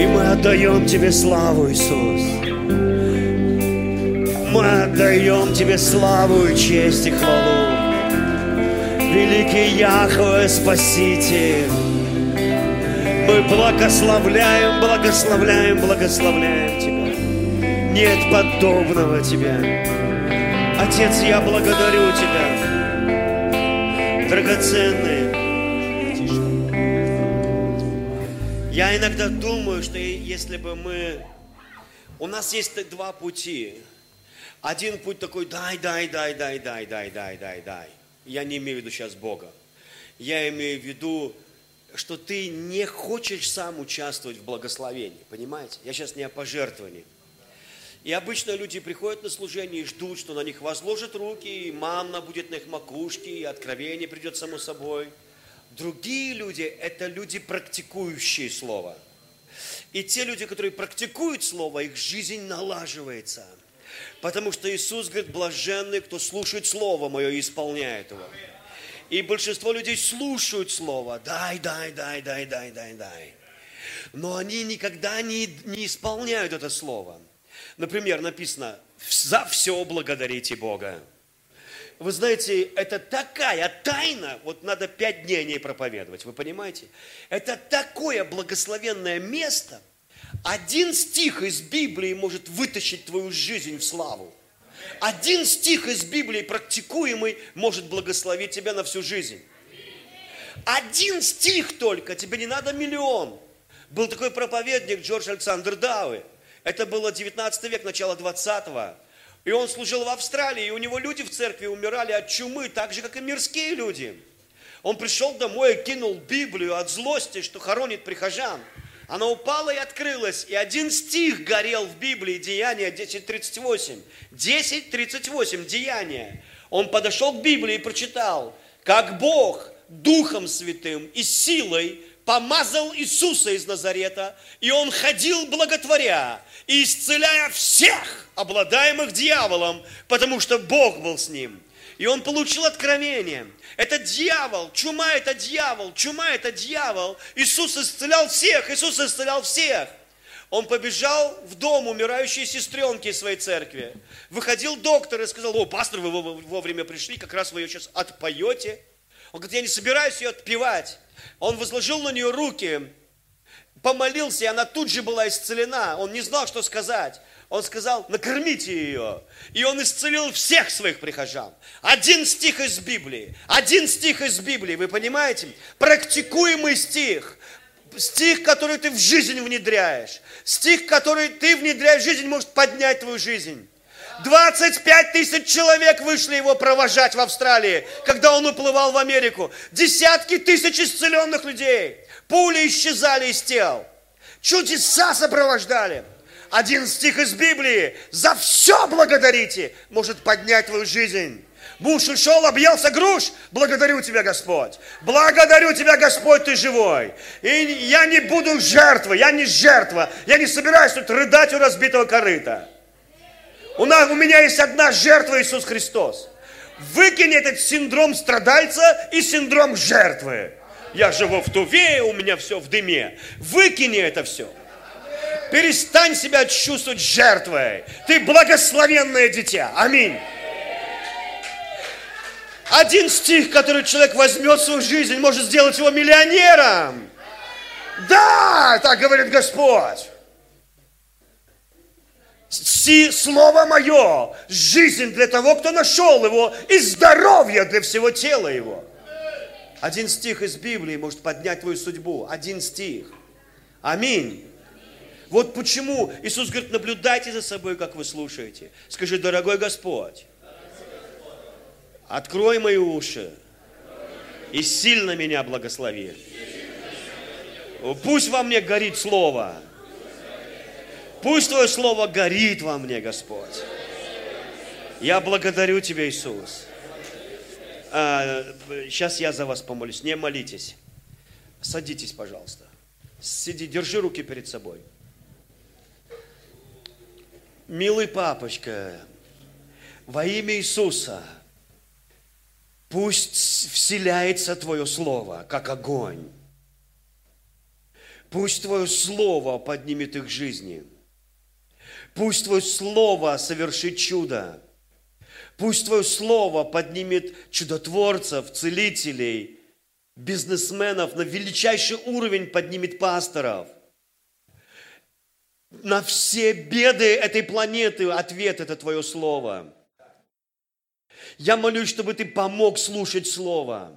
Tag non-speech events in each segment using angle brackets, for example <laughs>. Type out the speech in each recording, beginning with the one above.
И мы отдаем Тебе славу, Иисус. Мы отдаем Тебе славу и честь и хвалу. Великий Яхве Спаситель. Мы благословляем, благословляем, благословляем Тебя. Нет подобного Тебе. Отец, я благодарю Тебя. Драгоценный. Я иногда думаю, что если бы мы... У нас есть два пути. Один путь такой, дай, дай, дай, дай, дай, дай, дай, дай, дай. Я не имею в виду сейчас Бога. Я имею в виду, что ты не хочешь сам участвовать в благословении. Понимаете? Я сейчас не о пожертвовании. И обычно люди приходят на служение и ждут, что на них возложат руки, и манна будет на их макушке, и откровение придет само собой. Другие люди – это люди, практикующие Слово. И те люди, которые практикуют Слово, их жизнь налаживается. Потому что Иисус говорит, блаженный, кто слушает Слово Мое и исполняет его. И большинство людей слушают Слово. Дай, дай, дай, дай, дай, дай, дай. Но они никогда не, не исполняют это Слово. Например, написано, за все благодарите Бога. Вы знаете, это такая тайна, вот надо пять дней о ней проповедовать, вы понимаете? Это такое благословенное место, один стих из Библии может вытащить твою жизнь в славу. Один стих из Библии, практикуемый, может благословить тебя на всю жизнь. Один стих только, тебе не надо миллион. Был такой проповедник Джордж Александр Дауи. Это было 19 век, начало 20 -го. И он служил в Австралии, и у него люди в церкви умирали от чумы, так же, как и мирские люди. Он пришел домой и кинул Библию от злости, что хоронит прихожан. Она упала и открылась, и один стих горел в Библии, Деяния 10.38. 10.38, Деяния. Он подошел к Библии и прочитал, как Бог Духом Святым и силой помазал Иисуса из Назарета, и он ходил благотворя и исцеляя всех, обладаемых дьяволом, потому что Бог был с ним. И он получил откровение. Это дьявол, чума это дьявол, чума это дьявол. Иисус исцелял всех, Иисус исцелял всех. Он побежал в дом умирающей сестренки из своей церкви. Выходил доктор и сказал, о, пастор, вы вовремя пришли, как раз вы ее сейчас отпоете. Он говорит, я не собираюсь ее отпевать. Он возложил на нее руки, помолился, и она тут же была исцелена. Он не знал, что сказать. Он сказал, накормите ее. И он исцелил всех своих прихожан. Один стих из Библии. Один стих из Библии, вы понимаете? Практикуемый стих. Стих, который ты в жизнь внедряешь. Стих, который ты внедряешь в жизнь, может поднять твою жизнь. 25 тысяч человек вышли его провожать в Австралии, когда он уплывал в Америку. Десятки тысяч исцеленных людей. Пули исчезали из тел. Чудеса сопровождали. Один стих из Библии. За все благодарите. Может поднять твою жизнь. Муж ушел, объелся груш. Благодарю тебя, Господь. Благодарю тебя, Господь, ты живой. И я не буду жертвой, я не жертва. Я не собираюсь тут рыдать у разбитого корыта. У, нас, у меня есть одна жертва Иисус Христос. Выкини этот синдром страдальца и синдром жертвы. Я живу в Туве, у меня все в дыме. Выкини это все. Перестань себя чувствовать жертвой. Ты благословенное дитя. Аминь. Один стих, который человек возьмет в свою жизнь, может сделать его миллионером. Да, так говорит Господь. Слово мое, жизнь для того, кто нашел его, и здоровье для всего тела его. Один стих из Библии может поднять твою судьбу. Один стих. Аминь. Вот почему Иисус говорит, наблюдайте за собой, как вы слушаете. Скажи, дорогой Господь, открой мои уши и сильно меня благослови. Пусть во мне горит Слово. Пусть Твое Слово горит во мне, Господь. Я благодарю Тебя, Иисус. А, сейчас я за вас помолюсь. Не молитесь. Садитесь, пожалуйста. Сиди, держи руки перед собой. Милый папочка, во имя Иисуса, пусть вселяется Твое Слово, как огонь. Пусть Твое Слово поднимет их жизни. Пусть Твое Слово совершит чудо. Пусть Твое Слово поднимет чудотворцев, целителей, бизнесменов на величайший уровень поднимет пасторов. На все беды этой планеты ответ – это Твое Слово. Я молюсь, чтобы Ты помог слушать Слово.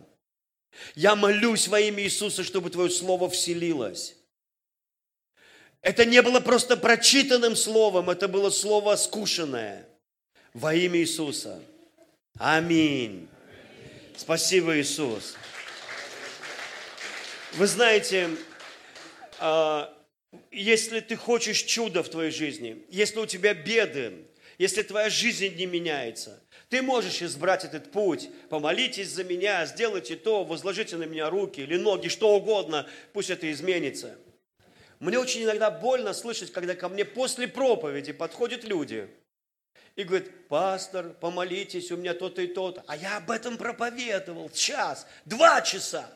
Я молюсь во имя Иисуса, чтобы Твое Слово вселилось. Это не было просто прочитанным словом, это было слово скушенное во имя Иисуса. Аминь. Спасибо, Иисус. Вы знаете, а, если ты хочешь чуда в твоей жизни, если у тебя беды, если твоя жизнь не меняется, ты можешь избрать этот путь. Помолитесь за меня, сделайте то, возложите на меня руки или ноги, что угодно, пусть это изменится. Мне очень иногда больно слышать, когда ко мне после проповеди подходят люди – и говорит, пастор, помолитесь, у меня то-то и то-то. А я об этом проповедовал час, два часа.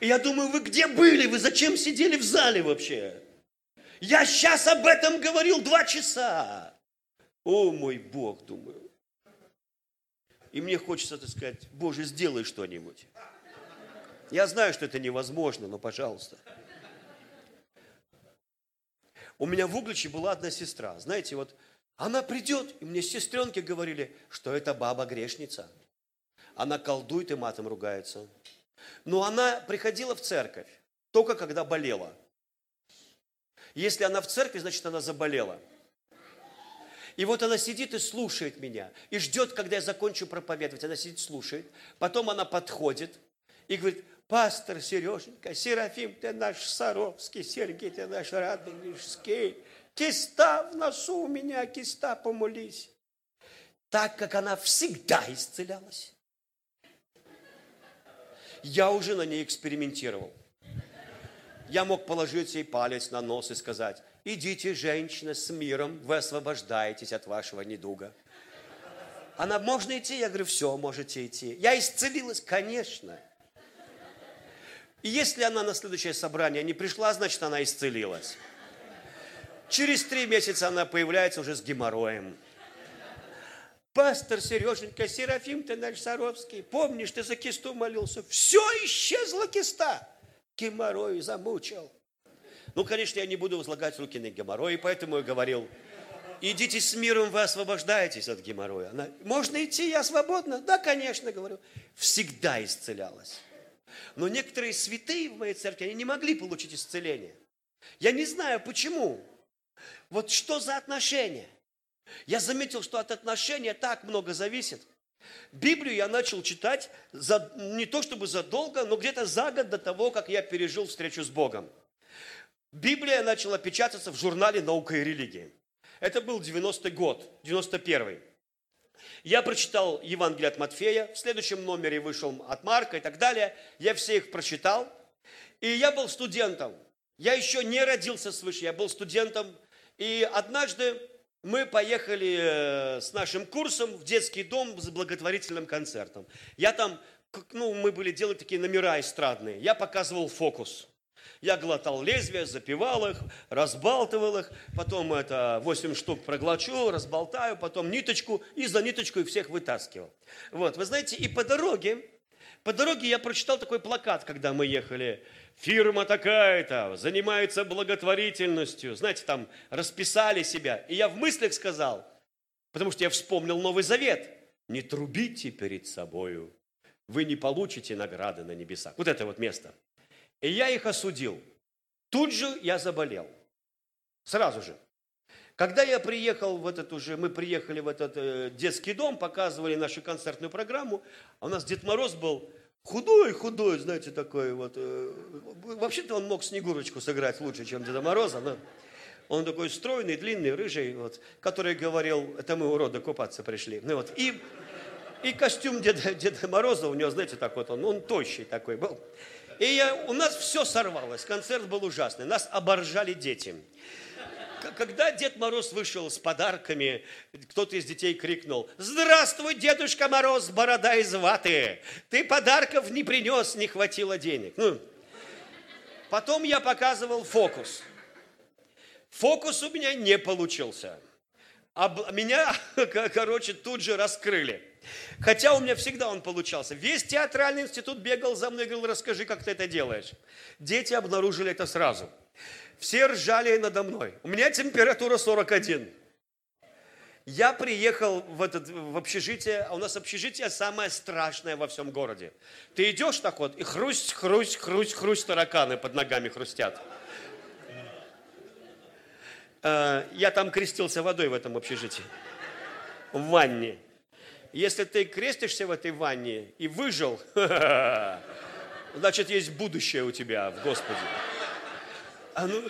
И я думаю, вы где были? Вы зачем сидели в зале вообще? Я сейчас об этом говорил два часа. О мой Бог, думаю. И мне хочется, так сказать, Боже, сделай что-нибудь. Я знаю, что это невозможно, но пожалуйста. У меня в Угличе была одна сестра. Знаете, вот она придет, и мне сестренки говорили, что это баба грешница. Она колдует и матом ругается. Но она приходила в церковь только когда болела. Если она в церкви, значит она заболела. И вот она сидит и слушает меня, и ждет, когда я закончу проповедовать. Она сидит, слушает. Потом она подходит и говорит, пастор Сереженька, Серафим, ты наш Саровский, Сергей, ты наш Радонежский. Киста в носу у меня, киста помолись. Так как она всегда исцелялась. Я уже на ней экспериментировал. Я мог положить ей палец на нос и сказать, идите, женщина, с миром, вы освобождаетесь от вашего недуга. Она, можно идти? Я говорю, все, можете идти. Я исцелилась? Конечно. И если она на следующее собрание не пришла, значит, она исцелилась. Через три месяца она появляется уже с геморроем. Пастор Сереженька, Серафим ты наш Саровский, помнишь, ты за кисту молился? Все исчезла киста. Геморрой замучил. Ну, конечно, я не буду возлагать руки на геморрой, поэтому я говорил, идите с миром, вы освобождаетесь от геморроя. Она, можно идти, я свободна? Да, конечно, говорю. Всегда исцелялась. Но некоторые святые в моей церкви, они не могли получить исцеление. Я не знаю, почему. Вот что за отношения? Я заметил, что от отношения так много зависит. Библию я начал читать за, не то чтобы задолго, но где-то за год до того, как я пережил встречу с Богом. Библия начала печататься в журнале «Наука и религия». Это был 90-й год, 91-й. Я прочитал Евангелие от Матфея, в следующем номере вышел от Марка и так далее. Я все их прочитал. И я был студентом. Я еще не родился свыше, я был студентом и однажды мы поехали э, с нашим курсом в детский дом с благотворительным концертом. Я там, ну, мы были делать такие номера эстрадные. Я показывал фокус. Я глотал лезвия, запивал их, разбалтывал их, потом это 8 штук проглочу, разболтаю, потом ниточку, и за ниточку их всех вытаскивал. Вот, вы знаете, и по дороге, по дороге я прочитал такой плакат, когда мы ехали фирма такая-то занимается благотворительностью. Знаете, там расписали себя. И я в мыслях сказал, потому что я вспомнил Новый Завет. Не трубите перед собою, вы не получите награды на небесах. Вот это вот место. И я их осудил. Тут же я заболел. Сразу же. Когда я приехал в этот уже, мы приехали в этот э, детский дом, показывали нашу концертную программу, а у нас Дед Мороз был Худой, худой, знаете, такой вот. Э, вообще-то он мог Снегурочку сыграть лучше, чем Деда Мороза, но он такой стройный, длинный, рыжий, вот, который говорил, это мы уроды купаться пришли. Ну вот, и, и костюм Деда, Деда Мороза у него, знаете, так вот он, он тощий такой был. И я, у нас все сорвалось, концерт был ужасный, нас оборжали дети когда Дед Мороз вышел с подарками, кто-то из детей крикнул, «Здравствуй, Дедушка Мороз, борода из ваты! Ты подарков не принес, не хватило денег». Ну, Потом я показывал фокус. Фокус у меня не получился. А меня, <laughs> короче, тут же раскрыли. Хотя у меня всегда он получался. Весь театральный институт бегал за мной и говорил, расскажи, как ты это делаешь. Дети обнаружили это сразу. Все ржали надо мной. У меня температура 41. Я приехал в, этот, в общежитие, а у нас общежитие самое страшное во всем городе. Ты идешь так вот, и хрусть, хрусть, хрусть, хрусть, тараканы под ногами хрустят. Э, я там крестился водой в этом общежитии. В ванне. Если ты крестишься в этой ванне и выжил, <laughs> значит, есть будущее у тебя в Господе. А ну,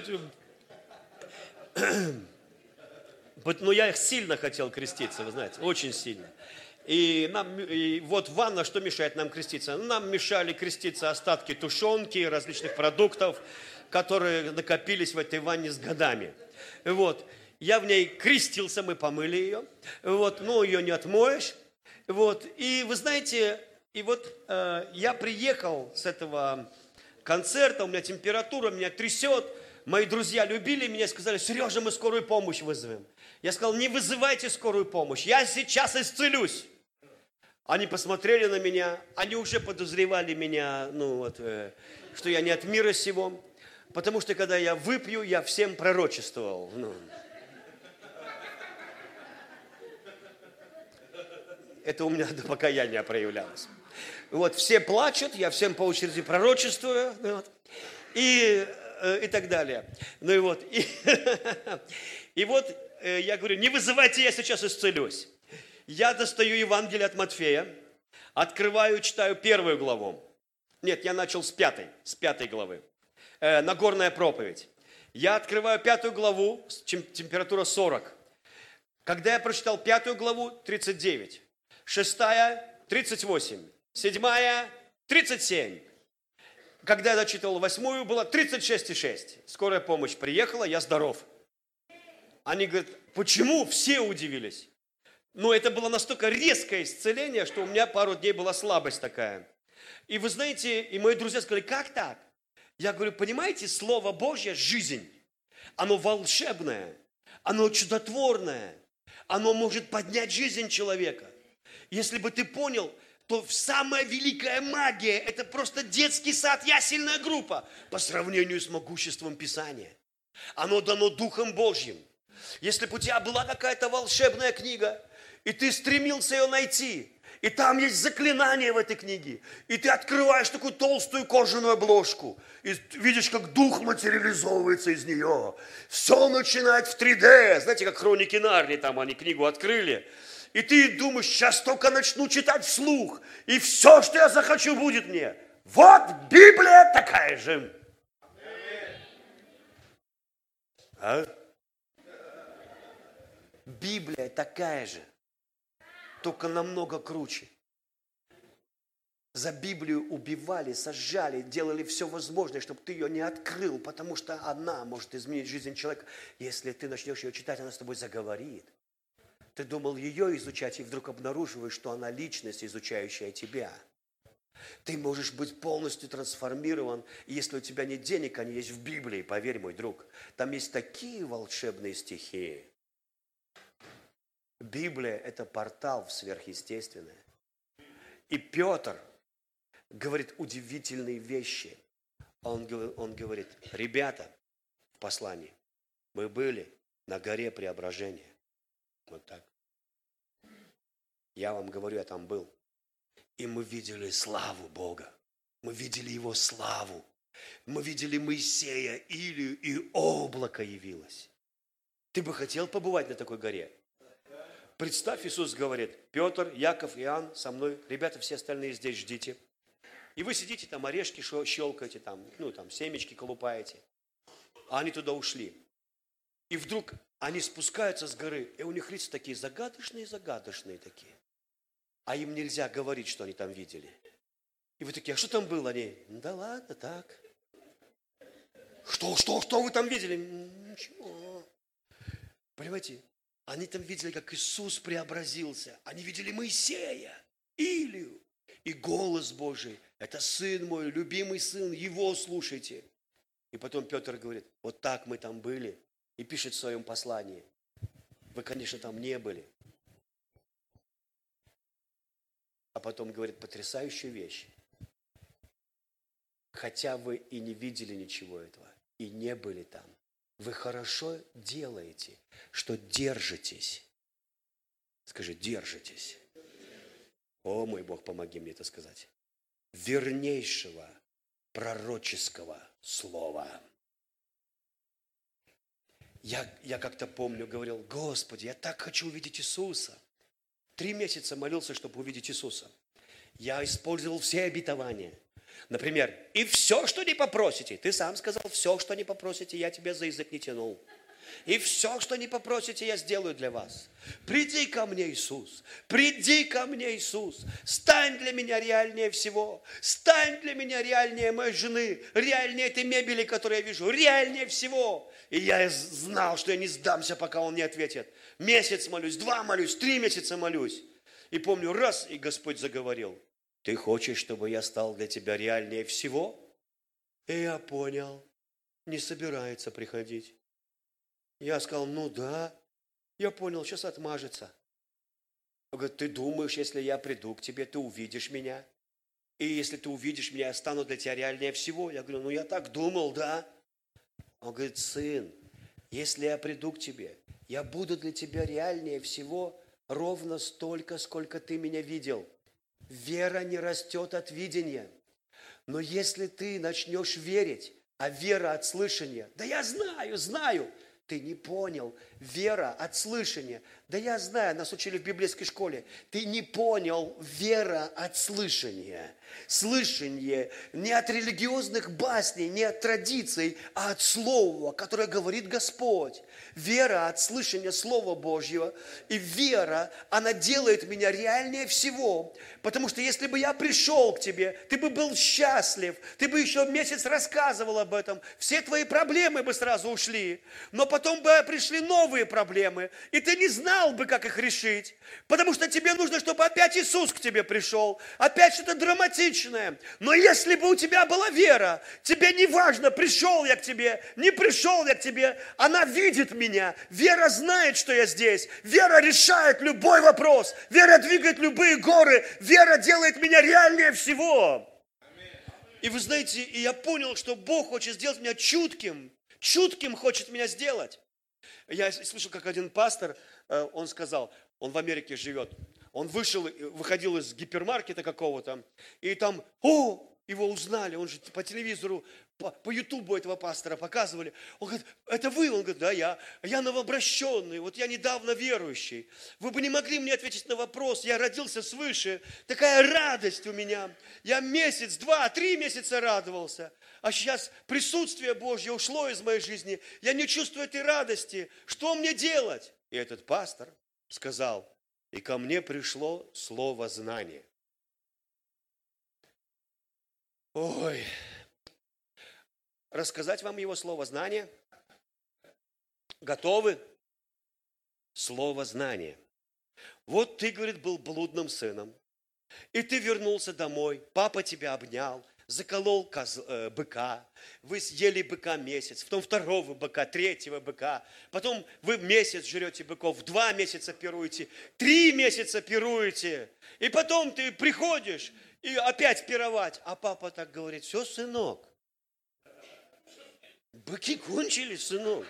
<clears throat> ну, я сильно хотел креститься, вы знаете, очень сильно. И, нам, и вот ванна, что мешает нам креститься? Нам мешали креститься остатки тушенки, различных продуктов, которые накопились в этой ванне с годами. Вот. Я в ней крестился, мы помыли ее. Вот. Ну, ее не отмоешь. Вот. И вы знаете, и вот э, я приехал с этого концерта, у меня температура, меня трясет. Мои друзья любили меня, сказали, Сережа, мы скорую помощь вызовем. Я сказал, не вызывайте скорую помощь, я сейчас исцелюсь. Они посмотрели на меня, они уже подозревали меня, ну вот, э, что я не от мира сего. Потому что когда я выпью, я всем пророчествовал. Ну, Это у меня до покаяния проявлялось. Вот все плачут, я всем по очереди пророчествую. Вот, и, э, и так далее. Ну и вот. И, <laughs> и вот э, я говорю, не вызывайте, я сейчас исцелюсь. Я достаю Евангелие от Матфея, открываю, читаю первую главу. Нет, я начал с пятой, с пятой главы. Э, Нагорная проповедь. Я открываю пятую главу, температура 40. Когда я прочитал пятую главу, 39 шестая – 38, седьмая – 37. Когда я зачитывал восьмую, было 36,6. Скорая помощь приехала, я здоров. Они говорят, почему? Все удивились. Но это было настолько резкое исцеление, что у меня пару дней была слабость такая. И вы знаете, и мои друзья сказали, как так? Я говорю, понимаете, Слово Божье – жизнь. Оно волшебное, оно чудотворное, оно может поднять жизнь человека. Если бы ты понял, то самая великая магия – это просто детский сад, ясельная группа по сравнению с могуществом Писания. Оно дано Духом Божьим. Если бы у тебя была какая-то волшебная книга, и ты стремился ее найти, и там есть заклинание в этой книге, и ты открываешь такую толстую кожаную обложку, и видишь, как дух материализовывается из нее. Все начинает в 3D. Знаете, как хроники Нарнии, там они книгу открыли, и ты думаешь, сейчас только начну читать вслух, и все, что я захочу, будет мне. Вот Библия такая же. А? Библия такая же, только намного круче. За Библию убивали, сожжали, делали все возможное, чтобы ты ее не открыл, потому что она может изменить жизнь человека. Если ты начнешь ее читать, она с тобой заговорит. Ты думал ее изучать, и вдруг обнаруживаешь, что она личность, изучающая тебя. Ты можешь быть полностью трансформирован, и если у тебя нет денег, они есть в Библии, поверь, мой друг. Там есть такие волшебные стихи. Библия – это портал в сверхъестественное. И Петр говорит удивительные вещи. Он, он говорит, ребята, в послании, мы были на горе преображения. Вот так. Я вам говорю, я там был. И мы видели славу Бога. Мы видели Его славу. Мы видели Моисея, Илию, и облако явилось. Ты бы хотел побывать на такой горе? Представь, Иисус говорит, Петр, Яков, Иоанн со мной, ребята, все остальные здесь ждите. И вы сидите там, орешки щелкаете, там, ну, там, семечки колупаете. А они туда ушли. И вдруг они спускаются с горы, и у них лица такие загадочные-загадочные такие. А им нельзя говорить, что они там видели. И вы такие, а что там было? Они, да ладно, так. Что, что, что вы там видели? Ничего. Понимаете, они там видели, как Иисус преобразился. Они видели Моисея, Илию. И голос Божий, это Сын мой, любимый Сын, Его слушайте. И потом Петр говорит, вот так мы там были. И пишет в своем послании. Вы, конечно, там не были. А потом говорит потрясающую вещь. Хотя вы и не видели ничего этого, и не были там, вы хорошо делаете, что держитесь. Скажи, держитесь. О, мой Бог, помоги мне это сказать. Вернейшего пророческого слова. Я, я как-то помню, говорил, Господи, я так хочу увидеть Иисуса. Три месяца молился, чтобы увидеть Иисуса. Я использовал все обетования. Например, и все, что не попросите. Ты сам сказал, все, что не попросите, я тебе за язык не тянул. И все, что не попросите, я сделаю для вас. Приди ко мне, Иисус. Приди ко мне, Иисус. Стань для меня реальнее всего. Стань для меня реальнее моей жены. Реальнее этой мебели, которую я вижу. Реальнее всего. И я знал, что я не сдамся, пока он не ответит. Месяц молюсь, два молюсь, три месяца молюсь. И помню, раз, и Господь заговорил. Ты хочешь, чтобы я стал для тебя реальнее всего? И я понял, не собирается приходить. Я сказал, ну да. Я понял, сейчас отмажется. Он говорит, ты думаешь, если я приду к тебе, ты увидишь меня? И если ты увидишь меня, я стану для тебя реальнее всего. Я говорю, ну я так думал, да. Он говорит, сын, если я приду к тебе, я буду для тебя реальнее всего ровно столько, сколько ты меня видел. Вера не растет от видения. Но если ты начнешь верить, а вера от слышания, да я знаю, знаю, ты не понял. Вера от слышания. Да я знаю, нас учили в библейской школе. Ты не понял. Вера от слышания. Слышание не от религиозных басней, не от традиций, а от Слова, которое говорит Господь. Вера от слышания Слова Божьего. И вера, она делает меня реальнее всего. Потому что если бы я пришел к тебе, ты бы был счастлив, ты бы еще месяц рассказывал об этом, все твои проблемы бы сразу ушли. Но потом бы пришли новые проблемы, и ты не знал бы, как их решить. Потому что тебе нужно, чтобы опять Иисус к тебе пришел, опять что-то драматичное. Но если бы у тебя была вера, тебе не важно, пришел я к тебе, не пришел я к тебе, она видит меня, вера знает, что я здесь, вера решает любой вопрос, вера двигает любые горы, вера делает меня реальнее всего. И вы знаете, и я понял, что Бог хочет сделать меня чутким, чутким хочет меня сделать. Я слышал, как один пастор, э, он сказал, он в Америке живет, он вышел, выходил из гипермаркета какого-то, и там, о, его узнали, он же по телевизору, по, по ютубу этого пастора показывали. Он говорит, это вы? Он говорит, да, я. Я новообращенный, вот я недавно верующий. Вы бы не могли мне ответить на вопрос, я родился свыше, такая радость у меня. Я месяц, два, три месяца радовался, а сейчас присутствие Божье ушло из моей жизни, я не чувствую этой радости. Что мне делать? И этот пастор сказал, и ко мне пришло слово знания. Ой, рассказать вам его слово знания? Готовы? Слово знания. Вот ты, говорит, был блудным сыном, и ты вернулся домой, папа тебя обнял, заколол э, быка, вы съели быка месяц, потом второго быка, третьего быка, потом вы месяц жрете быков, два месяца пируете, три месяца пируете, и потом ты приходишь и опять пировать, а папа так говорит, все, сынок, быки кончились, сынок.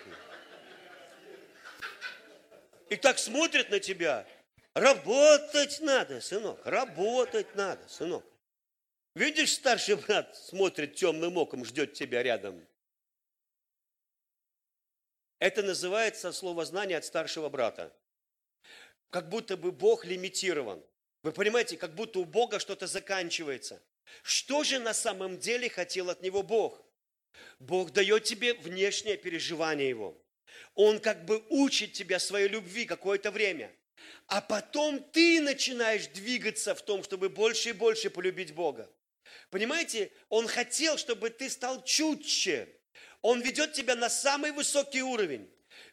И так смотрят на тебя, работать надо, сынок, работать надо, сынок. Видишь, старший брат смотрит темным оком, ждет тебя рядом. Это называется слово знание от старшего брата. Как будто бы Бог лимитирован. Вы понимаете, как будто у Бога что-то заканчивается. Что же на самом деле хотел от него Бог? Бог дает тебе внешнее переживание Его. Он как бы учит тебя своей любви какое-то время. А потом ты начинаешь двигаться в том, чтобы больше и больше полюбить Бога. Понимаете, Он хотел, чтобы ты стал чутче. Он ведет тебя на самый высокий уровень.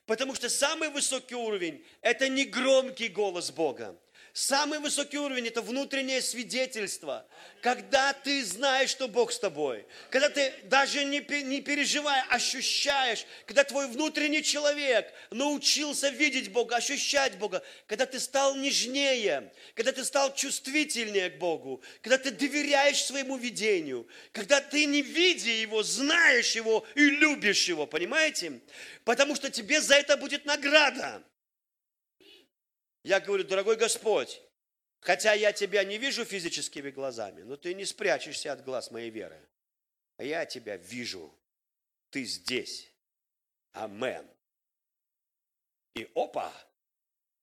Потому что самый высокий уровень – это не громкий голос Бога. Самый высокий уровень – это внутреннее свидетельство. Когда ты знаешь, что Бог с тобой. Когда ты даже не, не переживая, ощущаешь. Когда твой внутренний человек научился видеть Бога, ощущать Бога. Когда ты стал нежнее. Когда ты стал чувствительнее к Богу. Когда ты доверяешь своему видению. Когда ты, не видя Его, знаешь Его и любишь Его. Понимаете? Потому что тебе за это будет награда. Я говорю, дорогой Господь, хотя я тебя не вижу физическими глазами, но ты не спрячешься от глаз моей веры. А я тебя вижу. Ты здесь. Амен. И опа!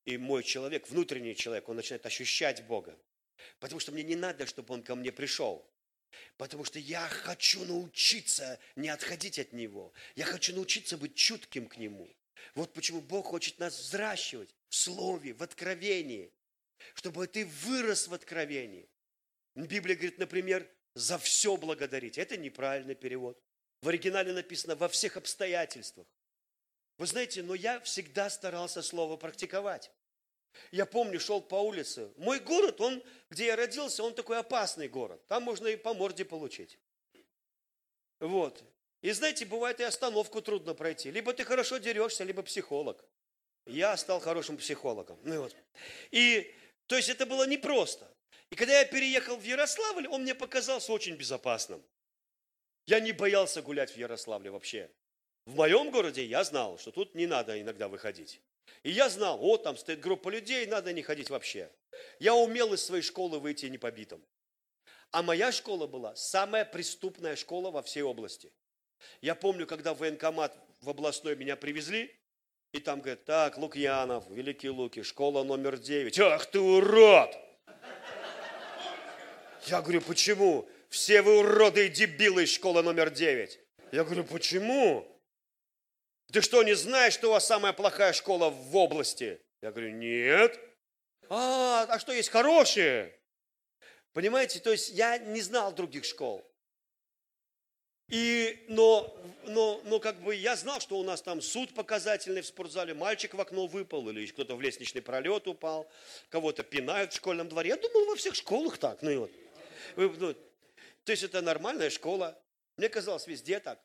И мой человек, внутренний человек, он начинает ощущать Бога. Потому что мне не надо, чтобы он ко мне пришел. Потому что я хочу научиться не отходить от Него. Я хочу научиться быть чутким к Нему. Вот почему Бог хочет нас взращивать в Слове, в откровении, чтобы ты вырос в откровении. Библия говорит, например, за все благодарить. Это неправильный перевод. В оригинале написано во всех обстоятельствах. Вы знаете, но я всегда старался слово практиковать. Я помню, шел по улице. Мой город, он, где я родился, он такой опасный город. Там можно и по морде получить. Вот. И знаете, бывает и остановку трудно пройти. Либо ты хорошо дерешься, либо психолог. Я стал хорошим психологом. Ну вот. И, то есть это было непросто. И когда я переехал в Ярославль, он мне показался очень безопасным. Я не боялся гулять в Ярославле вообще. В моем городе я знал, что тут не надо иногда выходить. И я знал, вот там стоит группа людей, надо не ходить вообще. Я умел из своей школы выйти непобитым. А моя школа была самая преступная школа во всей области. Я помню, когда в военкомат в областной меня привезли, и там говорят, так, Лукьянов, Великие Луки, школа номер 9. Ах ты урод! Я говорю, почему? Все вы уроды и дебилы из школы номер 9. Я говорю, почему? Ты что, не знаешь, что у вас самая плохая школа в области? Я говорю, нет. А, а что есть хорошие? Понимаете, то есть я не знал других школ. И, но, но, но как бы я знал, что у нас там суд показательный в спортзале, мальчик в окно выпал, или кто-то в лестничный пролет упал, кого-то пинают в школьном дворе. Я думал, во всех школах так. Ну, и вот. ну, то есть это нормальная школа. Мне казалось, везде так.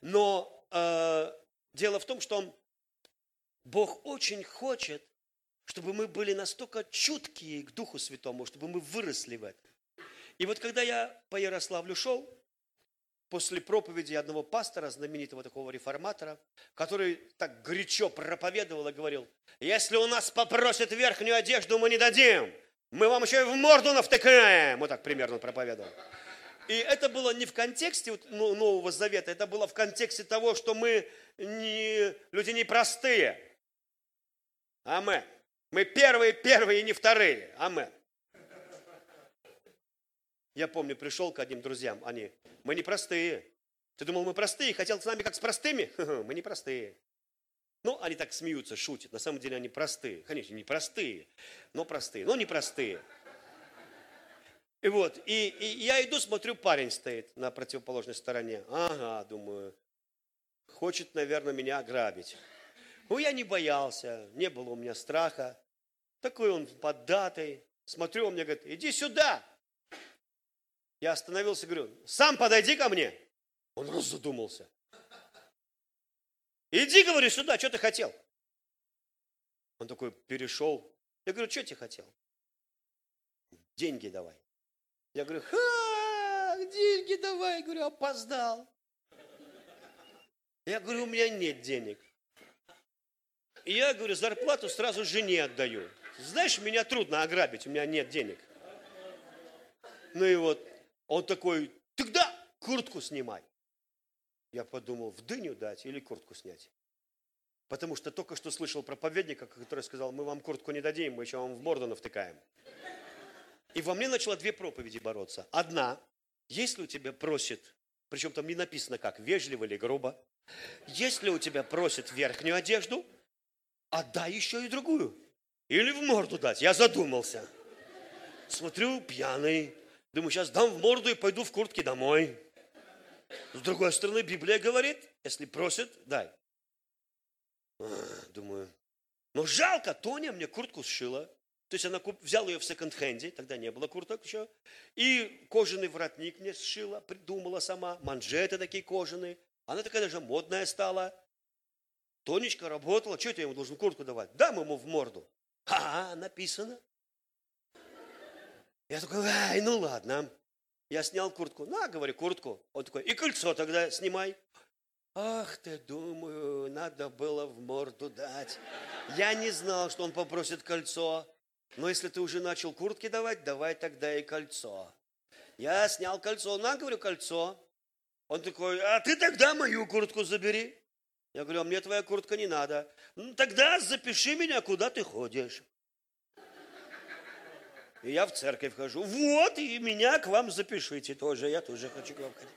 Но э, дело в том, что Бог очень хочет, чтобы мы были настолько чуткие к Духу Святому, чтобы мы выросли в этом. И вот когда я по Ярославлю шел, после проповеди одного пастора, знаменитого такого реформатора, который так горячо проповедовал и говорил, если у нас попросят верхнюю одежду, мы не дадим. Мы вам еще и в морду навтыкаем. Вот так примерно проповедовал. И это было не в контексте ну, Нового Завета, это было в контексте того, что мы не, люди непростые. Амен. Мы первые, первые не вторые. Амен. Я помню, пришел к одним друзьям, они, мы не простые. Ты думал, мы простые, хотел с нами как с простыми? <laughs> Мы не простые. Ну, они так смеются, шутят. На самом деле они простые. Конечно, не простые, но простые. Но не простые. И вот, и, и я иду, смотрю, парень стоит на противоположной стороне. Ага, думаю, хочет, наверное, меня ограбить. Ну, я не боялся, не было у меня страха. Такой он поддатый. Смотрю, он мне говорит, иди сюда. Я остановился и говорю, сам подойди ко мне. Он раз задумался. Иди, говорю, сюда, что ты хотел? Он такой перешел. Я говорю, что тебе хотел? Деньги давай. Я говорю, ха, деньги давай. Я говорю, опоздал. Я говорю, у меня нет денег. Я говорю, зарплату сразу жене отдаю. Знаешь, меня трудно ограбить, у меня нет денег. Ну и вот, он такой, тогда куртку снимай. Я подумал, в дыню дать или куртку снять. Потому что только что слышал проповедника, который сказал, мы вам куртку не дадим, мы еще вам в морду навтыкаем. И во мне начало две проповеди бороться. Одна, если у тебя просит, причем там не написано как, вежливо или грубо, если у тебя просит верхнюю одежду, отдай еще и другую. Или в морду дать. Я задумался. Смотрю, пьяный, Думаю, сейчас дам в морду и пойду в куртке домой. С другой стороны, Библия говорит, если просят, дай. Думаю, ну жалко, Тоня мне куртку сшила. То есть она куп... взял ее в секонд-хенде, тогда не было курток еще. И кожаный воротник мне сшила, придумала сама. Манжеты такие кожаные. Она такая даже модная стала. Тонечка работала. Что я ему должен куртку давать? Дам ему в морду. А, написано. Я такой, ай, ну ладно. Я снял куртку. На, говорю, куртку. Он такой, и кольцо тогда снимай. Ах ты, думаю, надо было в морду дать. Я не знал, что он попросит кольцо. Но если ты уже начал куртки давать, давай тогда и кольцо. Я снял кольцо. На, говорю, кольцо. Он такой, а ты тогда мою куртку забери. Я говорю, а мне твоя куртка не надо. Ну, тогда запиши меня, куда ты ходишь. И я в церковь хожу. Вот, и меня к вам запишите тоже. Я тоже хочу к вам ходить.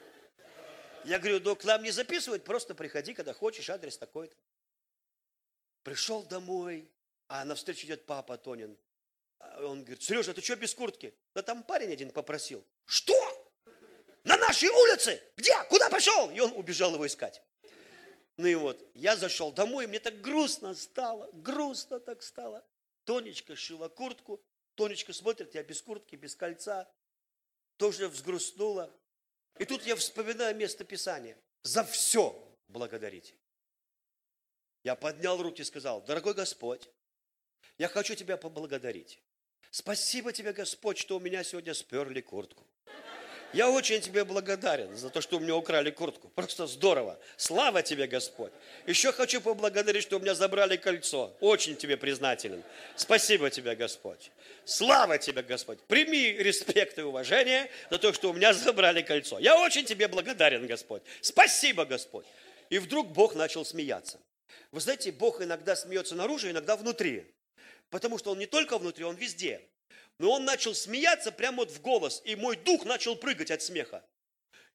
Я говорю, ну к нам не записывать, просто приходи, когда хочешь, адрес такой-то. Пришел домой, а навстречу идет папа Тонин. А он говорит, Сережа, ты что без куртки? Да там парень один попросил. Что? На нашей улице? Где? Куда пошел? И он убежал его искать. Ну и вот, я зашел домой, мне так грустно стало, грустно так стало. Тонечка шила куртку, Тонечка смотрит, я без куртки, без кольца, тоже взгрустнула. И тут я вспоминаю место Писания. За все благодарите. Я поднял руки и сказал, дорогой Господь, я хочу Тебя поблагодарить. Спасибо Тебе, Господь, что у меня сегодня сперли куртку. Я очень тебе благодарен за то, что у меня украли куртку. Просто здорово. Слава тебе, Господь. Еще хочу поблагодарить, что у меня забрали кольцо. Очень тебе признателен. Спасибо тебе, Господь. Слава тебе, Господь. Прими респект и уважение за то, что у меня забрали кольцо. Я очень тебе благодарен, Господь. Спасибо, Господь. И вдруг Бог начал смеяться. Вы знаете, Бог иногда смеется наружу, иногда внутри. Потому что Он не только внутри, Он везде. Но он начал смеяться прямо вот в голос, и мой дух начал прыгать от смеха.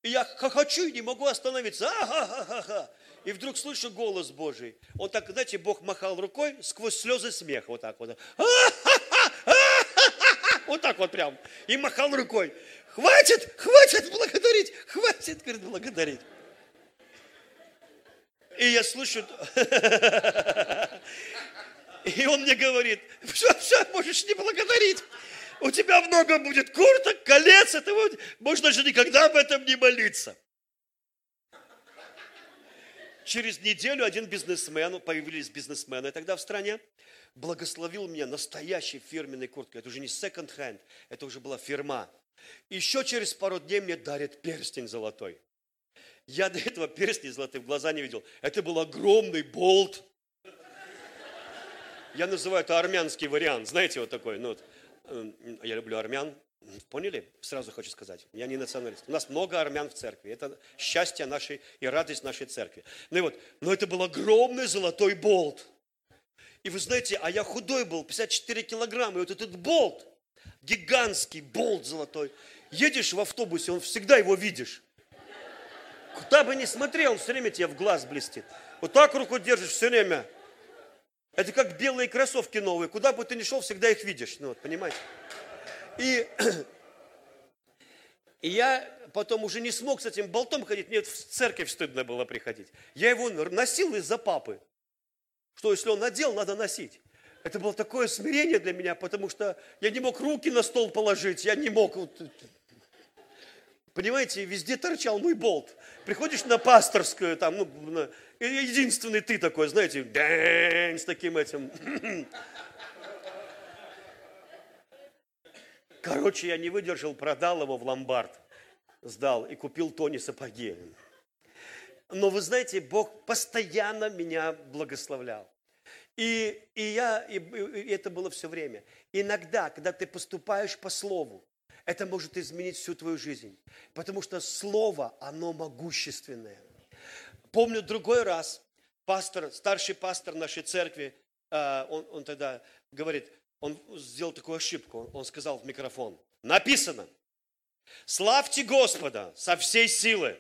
И я хохочу и не могу остановиться. А-ха-ха-ха-ха. И вдруг слышу голос Божий. Он так, знаете, Бог махал рукой сквозь слезы смеха. Вот так вот. Вот так вот прям. И махал рукой. Хватит, хватит благодарить, хватит, говорит, благодарить. И я слышу, <laughs> и он мне говорит, все, все, можешь не благодарить у тебя много будет курток, колец, это вот, можно же никогда об этом не молиться. Через неделю один бизнесмен, появились бизнесмены тогда в стране, благословил меня настоящей фирменной курткой. Это уже не секонд-хенд, это уже была фирма. Еще через пару дней мне дарят перстень золотой. Я до этого перстня золотой в глаза не видел. Это был огромный болт. Я называю это армянский вариант. Знаете, вот такой. Ну, Эм, я люблю армян, Поняли? Сразу хочу сказать. Я не националист. У нас много армян в церкви. Это счастье нашей и радость нашей церкви. Ну и вот, но это был огромный золотой болт. И вы знаете, а я худой был, 54 килограмма. И вот этот болт, гигантский болт золотой. Едешь в автобусе, он всегда его видишь. Куда бы ни смотрел, все время тебе в глаз блестит. Вот так руку держишь все время. Это как белые кроссовки новые. Куда бы ты ни шел, всегда их видишь. Ну, вот, понимаете? И, <clears throat> и я потом уже не смог с этим болтом ходить. Мне в церковь стыдно было приходить. Я его носил из-за папы. Что если он надел, надо носить. Это было такое смирение для меня, потому что я не мог руки на стол положить, я не мог вот, Понимаете, везде торчал мой болт. Приходишь на пасторскую, там, ну, на, единственный ты такой, знаете, с таким этим. <clears throat> Короче, я не выдержал, продал его в ломбард, сдал и купил Тони сапоги. Но вы знаете, Бог постоянно меня благословлял. И, и, я, и, и это было все время. Иногда, когда ты поступаешь по слову, это может изменить всю твою жизнь. Потому что слово, оно могущественное. Помню другой раз, пастор, старший пастор нашей церкви, а, он, он тогда говорит, он сделал такую ошибку, он сказал в микрофон, написано, славьте Господа со всей силы,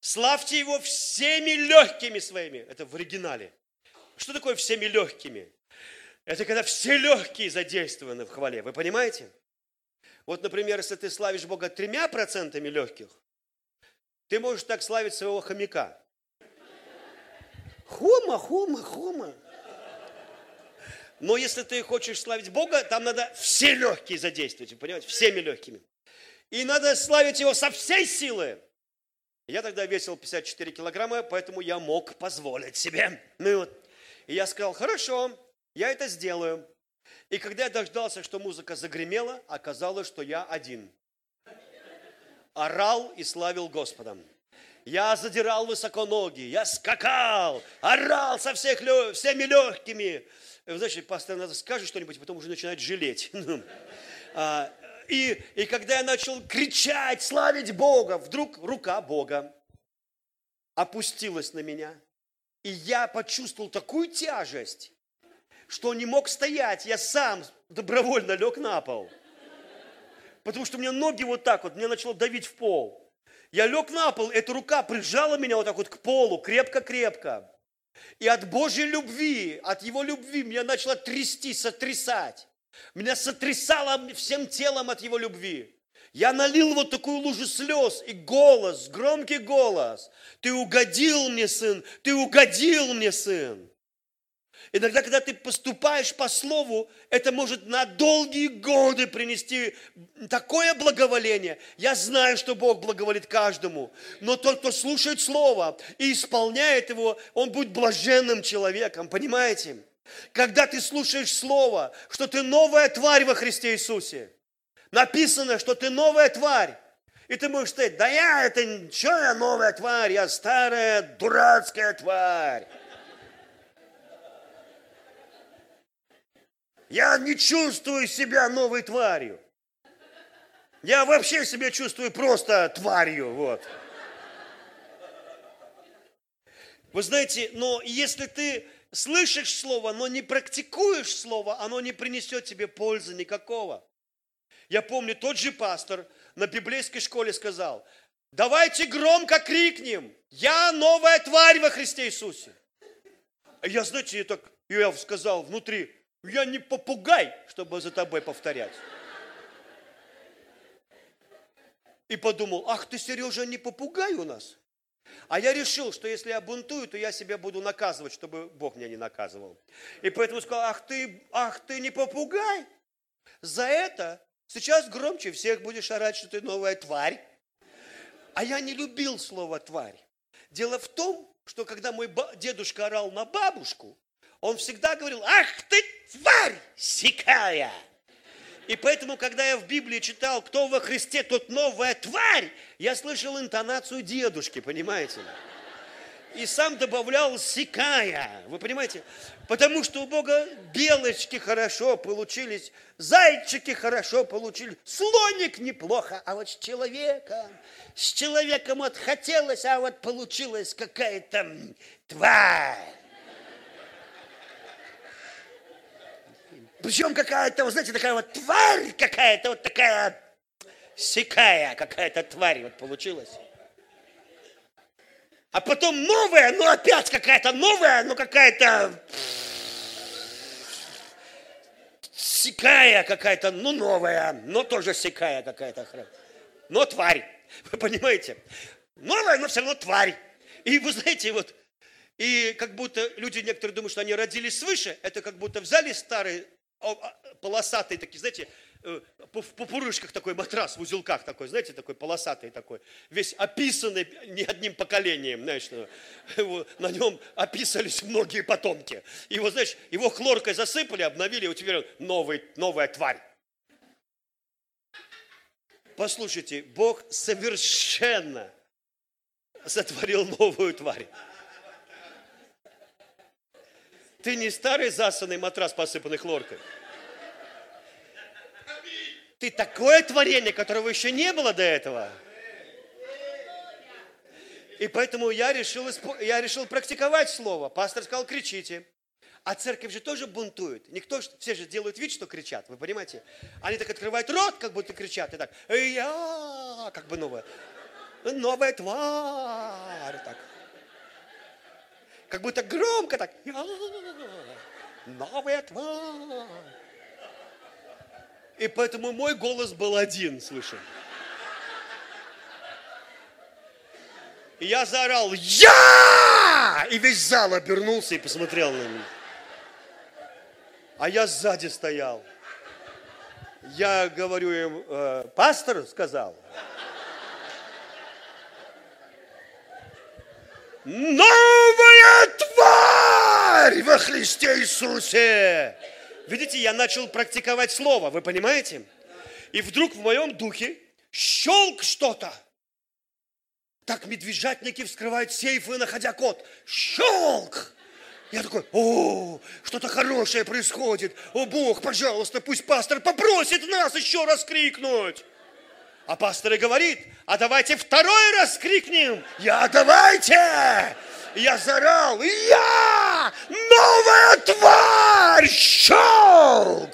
славьте Его всеми легкими своими, это в оригинале. Что такое всеми легкими? Это когда все легкие задействованы в хвале, вы понимаете? Вот, например, если ты славишь Бога тремя процентами легких, ты можешь так славить своего хомяка. Хома, хома, хома. Но если ты хочешь славить Бога, там надо все легкие задействовать, понимаете, всеми легкими. И надо славить Его со всей силы. Я тогда весил 54 килограмма, поэтому я мог позволить себе. Ну и вот. И я сказал, хорошо, я это сделаю. И когда я дождался, что музыка загремела, оказалось, что я один. Орал и славил Господом. Я задирал высоко ноги, я скакал, орал со всех, всеми легкими. Знаете, пастор надо скажет что-нибудь, потом уже начинает жалеть. <laughs> А, и, и когда я начал кричать, славить Бога, вдруг рука Бога опустилась на меня. И я почувствовал такую тяжесть, что не мог стоять. Я сам добровольно лег на пол. Потому что у меня ноги вот так вот, мне начало давить в пол. Я лег на пол, эта рука прижала меня вот так вот к полу, крепко-крепко. И от Божьей любви, от Его любви меня начало трясти, сотрясать. Меня сотрясало всем телом от Его любви. Я налил вот такую лужу слез и голос, громкий голос. Ты угодил мне, сын, ты угодил мне, сын. Иногда, когда ты поступаешь по слову, это может на долгие годы принести такое благоволение. Я знаю, что Бог благоволит каждому, но тот, кто слушает слово и исполняет его, он будет блаженным человеком, понимаете? Когда ты слушаешь слово, что ты новая тварь во Христе Иисусе, написано, что ты новая тварь, и ты можешь сказать, да я это, что я новая тварь, я старая дурацкая тварь. Я не чувствую себя новой тварью. Я вообще себя чувствую просто тварью, вот. Вы знаете, но если ты слышишь слово, но не практикуешь слово, оно не принесет тебе пользы никакого. Я помню, тот же пастор на библейской школе сказал, давайте громко крикнем, я новая тварь во Христе Иисусе. Я, знаете, я так, я сказал внутри, я не попугай, чтобы за тобой повторять. И подумал, ах ты, Сережа, не попугай у нас. А я решил, что если я бунтую, то я себя буду наказывать, чтобы Бог меня не наказывал. И поэтому сказал, ах ты, ах ты не попугай. За это сейчас громче всех будешь орать, что ты новая тварь. А я не любил слово тварь. Дело в том, что когда мой дедушка орал на бабушку, он всегда говорил, ах ты тварь сикая. И поэтому, когда я в Библии читал, кто во Христе, тот новая тварь, я слышал интонацию дедушки, понимаете? И сам добавлял сикая, вы понимаете? Потому что у Бога белочки хорошо получились, зайчики хорошо получили, слоник неплохо, а вот с человеком, с человеком вот хотелось, а вот получилась какая-то тварь. Причем какая-то, вы знаете, такая вот тварь какая-то, вот такая сикая какая-то тварь вот получилась. А потом новая, ну опять какая-то новая, ну какая-то сикая какая-то, ну новая, но тоже сикая какая-то. Но тварь, вы понимаете? Новая, но все равно тварь. И вы знаете, вот, и как будто люди некоторые думают, что они родились свыше, это как будто взяли старый полосатый такие, знаете, э, в пупурышках такой матрас, в узелках такой, знаете, такой полосатый такой, весь описанный не одним поколением, знаешь, его, на нем описались многие потомки. Его, знаешь, его хлоркой засыпали, обновили, и теперь новый, новая тварь. Послушайте, Бог совершенно сотворил новую тварь. Ты не старый засанный матрас, посыпанный хлоркой. Ты такое творение, которого еще не было до этого. И поэтому я решил, я решил практиковать слово. Пастор сказал, кричите. А церковь же тоже бунтует. Никто, все же делают вид, что кричат, вы понимаете? Они так открывают рот, как будто кричат, и так, я, как бы новая, новая тварь, так. Как будто громко так. Новая тварь. И поэтому мой голос был один, слышим. И я заорал «Я!» И весь зал обернулся и посмотрел на меня. А я сзади стоял. Я говорю им, э, пастор сказал. Новая тварь во Христе Иисусе. Видите, я начал практиковать слово, вы понимаете? И вдруг в моем духе щелк что-то. Так медвежатники вскрывают сейфы, находя код. Щелк! Я такой, о, что-то хорошее происходит. О, Бог, пожалуйста, пусть пастор попросит нас еще раз крикнуть. А пастор и говорит, а давайте второй раз крикнем. Я, давайте! я зарал, я новая тварь, щелк!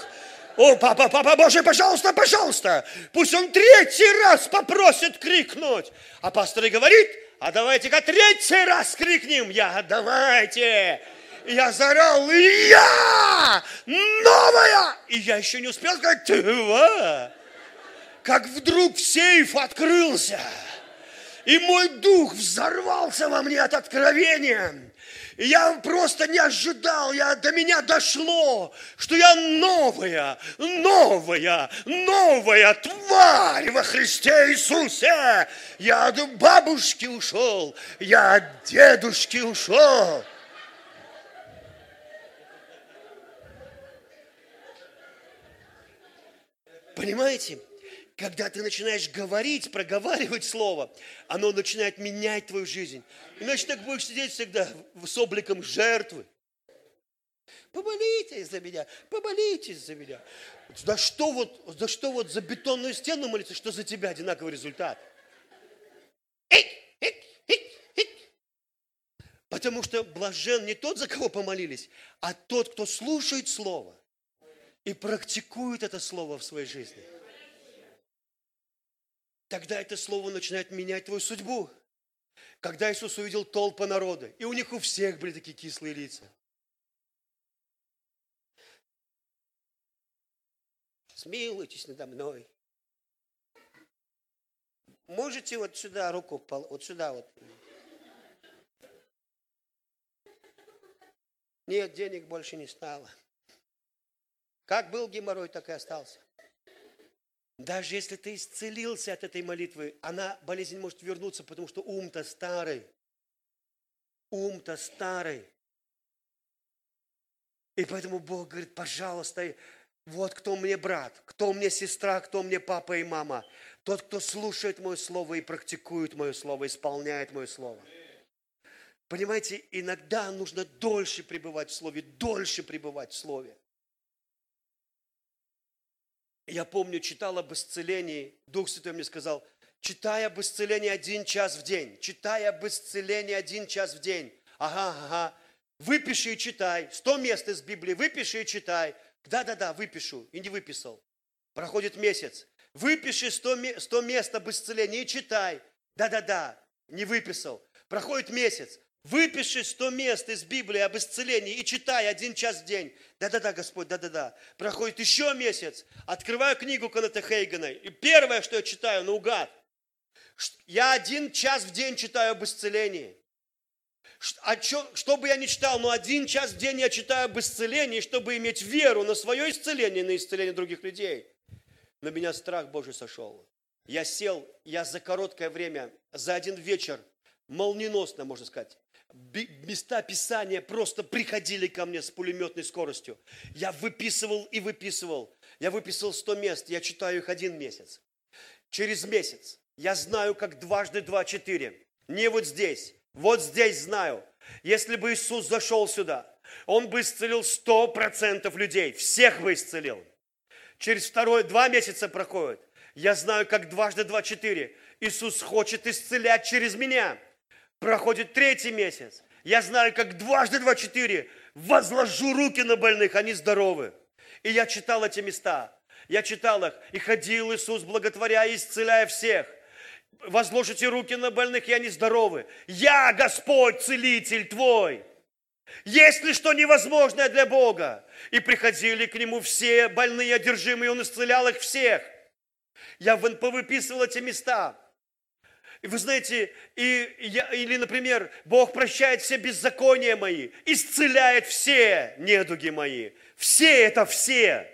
О, папа, папа Боже, пожалуйста, пожалуйста, пусть он третий раз попросит крикнуть. А пастор и говорит, а давайте-ка третий раз крикнем. Я, давайте. я зарал, я новая. И я еще не успел сказать, два. Как вдруг сейф открылся. И мой дух взорвался во мне от откровения. Я просто не ожидал, я, до меня дошло, что я новая, новая, новая тварь во Христе Иисусе. Я от бабушки ушел, я от дедушки ушел. Понимаете? Когда ты начинаешь говорить, проговаривать слово, оно начинает менять твою жизнь. Иначе так будешь сидеть всегда с обликом жертвы. Помолитесь за меня, помолитесь за меня. За что вот, за что вот за бетонную стену молиться, что за тебя одинаковый результат? Потому что блажен не тот, за кого помолились, а тот, кто слушает Слово и практикует это Слово в своей жизни тогда это слово начинает менять твою судьбу. Когда Иисус увидел толпы народа, и у них у всех были такие кислые лица. Смилуйтесь надо мной. Можете вот сюда руку, вот сюда вот. Нет, денег больше не стало. Как был геморрой, так и остался. Даже если ты исцелился от этой молитвы, она, болезнь может вернуться, потому что ум-то старый. Ум-то старый. И поэтому Бог говорит, пожалуйста, вот кто мне брат, кто мне сестра, кто мне папа и мама. Тот, кто слушает мое слово и практикует мое слово, исполняет мое слово. Понимаете, иногда нужно дольше пребывать в слове, дольше пребывать в слове. Я помню, читал об исцелении. Дух Святой мне сказал, читай об исцелении один час в день. Читай об исцелении один час в день. Ага, ага. Выпиши и читай. Сто мест из Библии. Выпиши и читай. Да-да-да, выпишу. И не выписал. Проходит месяц. Выпиши сто 100 мест об исцелении и читай. Да-да-да, не выписал. Проходит месяц. Выпиши сто мест из Библии об исцелении и читай один час в день. Да-да-да, Господь, да-да-да. Проходит еще месяц. Открываю книгу Каната Хейгена. И первое, что я читаю, наугад. Я один час в день читаю об исцелении. А что, что бы я ни читал, но один час в день я читаю об исцелении, чтобы иметь веру на свое исцеление, на исцеление других людей. На меня страх Божий сошел. Я сел, я за короткое время, за один вечер, молниеносно, можно сказать, места Писания просто приходили ко мне с пулеметной скоростью. Я выписывал и выписывал. Я выписал 100 мест, я читаю их один месяц. Через месяц я знаю, как дважды два четыре. Не вот здесь, вот здесь знаю. Если бы Иисус зашел сюда, Он бы исцелил 100% людей, всех бы исцелил. Через второе, два месяца проходит. Я знаю, как дважды два четыре. Иисус хочет исцелять через меня. Проходит третий месяц. Я знаю, как дважды два четыре возложу руки на больных, они здоровы. И я читал эти места. Я читал их. И ходил Иисус, благотворя и исцеляя всех. Возложите руки на больных, и они здоровы. Я, Господь, целитель твой. Есть ли что невозможное для Бога? И приходили к Нему все больные, одержимые, Он исцелял их всех. Я повыписывал эти места. И вы знаете, и я, или, например, Бог прощает все беззакония мои, исцеляет все недуги мои. Все это все.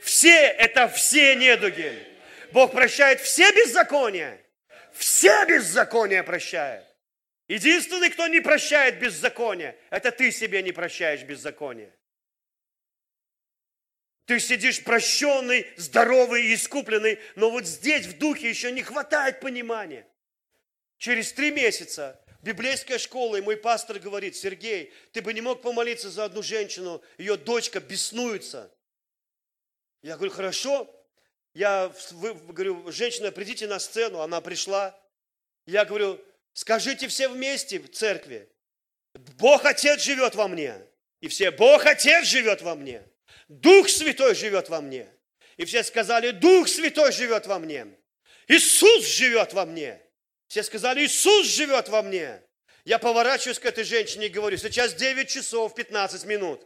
Все это все недуги. Бог прощает все беззакония. Все беззакония прощает. Единственный, кто не прощает беззакония, это ты себе не прощаешь беззакония. Ты сидишь прощенный, здоровый и искупленный, но вот здесь в духе еще не хватает понимания. Через три месяца библейская школа, и мой пастор говорит, Сергей, ты бы не мог помолиться за одну женщину, ее дочка беснуется. Я говорю, хорошо. Я вы, говорю, женщина, придите на сцену, она пришла. Я говорю, скажите все вместе в церкви, Бог Отец живет во мне. И все, Бог Отец живет во мне. Дух Святой живет во мне. И все сказали, Дух Святой живет во мне. Иисус живет во мне. Все сказали, Иисус живет во мне. Я поворачиваюсь к этой женщине и говорю, сейчас 9 часов 15 минут.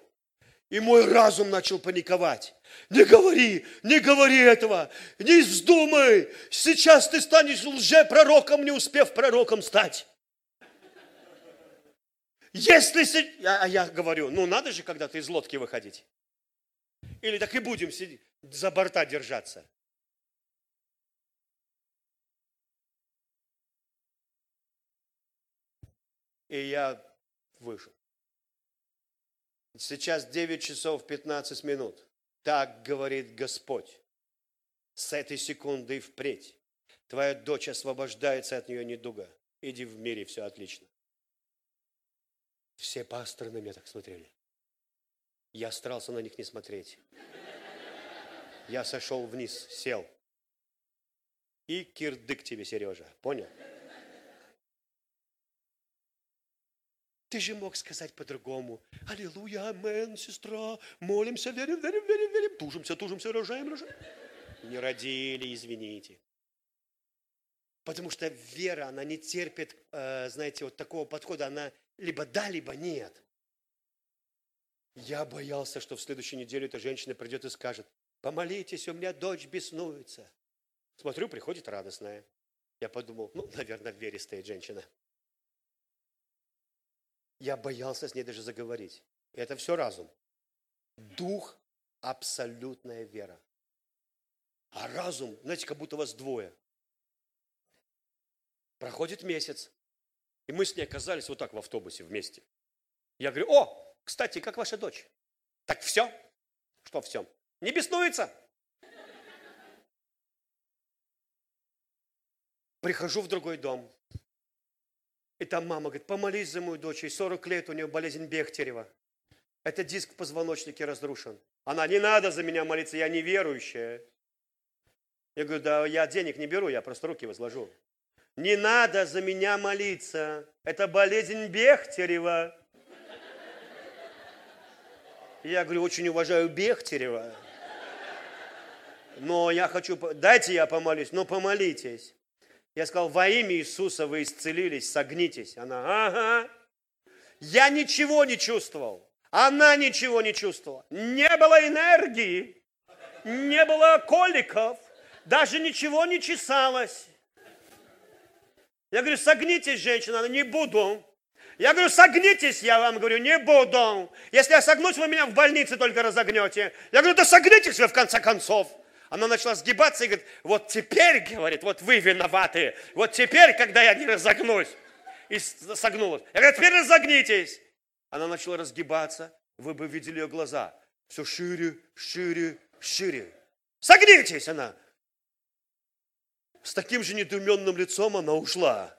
И мой разум начал паниковать. Не говори, не говори этого, не вздумай. Сейчас ты станешь лжепророком, не успев пророком стать. Если... А я говорю, ну надо же когда-то из лодки выходить. Или так и будем сидеть, за борта держаться. И я вышел. Сейчас 9 часов 15 минут. Так говорит Господь. С этой секунды и впредь. Твоя дочь освобождается от нее недуга. Иди в мире, все отлично. Все пасторы на меня так смотрели. Я старался на них не смотреть. Я сошел вниз, сел. И кирдык тебе, Сережа. Понял? Ты же мог сказать по-другому. Аллилуйя, амен, сестра. Молимся, верим, верим, верим, верим. Тужимся, тужимся, рожаем, рожаем. Не родили, извините. Потому что вера, она не терпит, э, знаете, вот такого подхода. Она либо да, либо нет. Я боялся, что в следующую неделю эта женщина придет и скажет, помолитесь, у меня дочь беснуется. Смотрю, приходит радостная. Я подумал, ну, наверное, в вере стоит женщина. Я боялся с ней даже заговорить. Это все разум. Дух – абсолютная вера. А разум, знаете, как будто вас двое. Проходит месяц, и мы с ней оказались вот так в автобусе вместе. Я говорю, о, кстати, как ваша дочь? Так все? Что все? Не беснуется? Прихожу в другой дом. И там мама говорит, помолись за мою дочь, ей 40 лет, у нее болезнь Бехтерева. Это диск в позвоночнике разрушен. Она, не надо за меня молиться, я неверующая. Я говорю, да я денег не беру, я просто руки возложу. Не надо за меня молиться, это болезнь Бехтерева. Я говорю, очень уважаю Бехтерева. Но я хочу, дайте я помолюсь, но помолитесь. Я сказал, во имя Иисуса вы исцелились, согнитесь. Она, ага. Я ничего не чувствовал. Она ничего не чувствовала. Не было энергии, не было коликов, даже ничего не чесалось. Я говорю, согнитесь, женщина, она не буду. Я говорю, согнитесь, я вам говорю, не буду. Если я согнусь, вы меня в больнице только разогнете. Я говорю, да согнитесь вы в конце концов. Она начала сгибаться и говорит, вот теперь, говорит, вот вы виноваты. Вот теперь, когда я не разогнусь. И согнулась. Я говорю, теперь разогнитесь. Она начала разгибаться. Вы бы видели ее глаза. Все шире, шире, шире. Согнитесь, она. С таким же недуменным лицом она ушла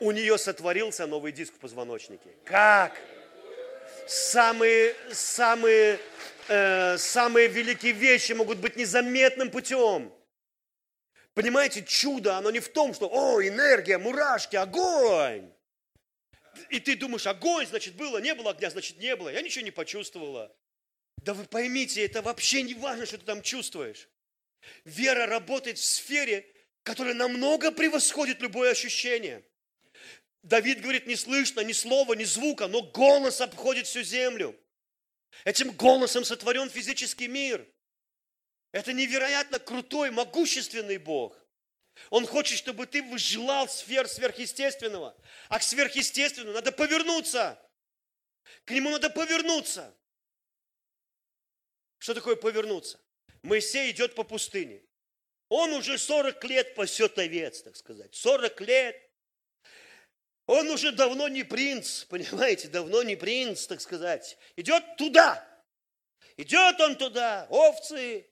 у нее сотворился новый диск в позвоночнике. Как? Самые, самые, э, самые великие вещи могут быть незаметным путем. Понимаете, чудо, оно не в том, что, о, энергия, мурашки, огонь. И ты думаешь, огонь, значит, было, не было огня, значит, не было. Я ничего не почувствовала. Да вы поймите, это вообще не важно, что ты там чувствуешь. Вера работает в сфере, которая намного превосходит любое ощущение. Давид говорит, не слышно ни слова, ни звука, но голос обходит всю землю. Этим голосом сотворен физический мир. Это невероятно крутой, могущественный Бог. Он хочет, чтобы ты желал сфер сверхъестественного. А к сверхъестественному надо повернуться. К нему надо повернуться. Что такое повернуться? Моисей идет по пустыне. Он уже 40 лет пасет овец, так сказать. 40 лет. Он уже давно не принц, <laughs> понимаете, давно не принц, так сказать. Идет туда. Идет он туда, овцы.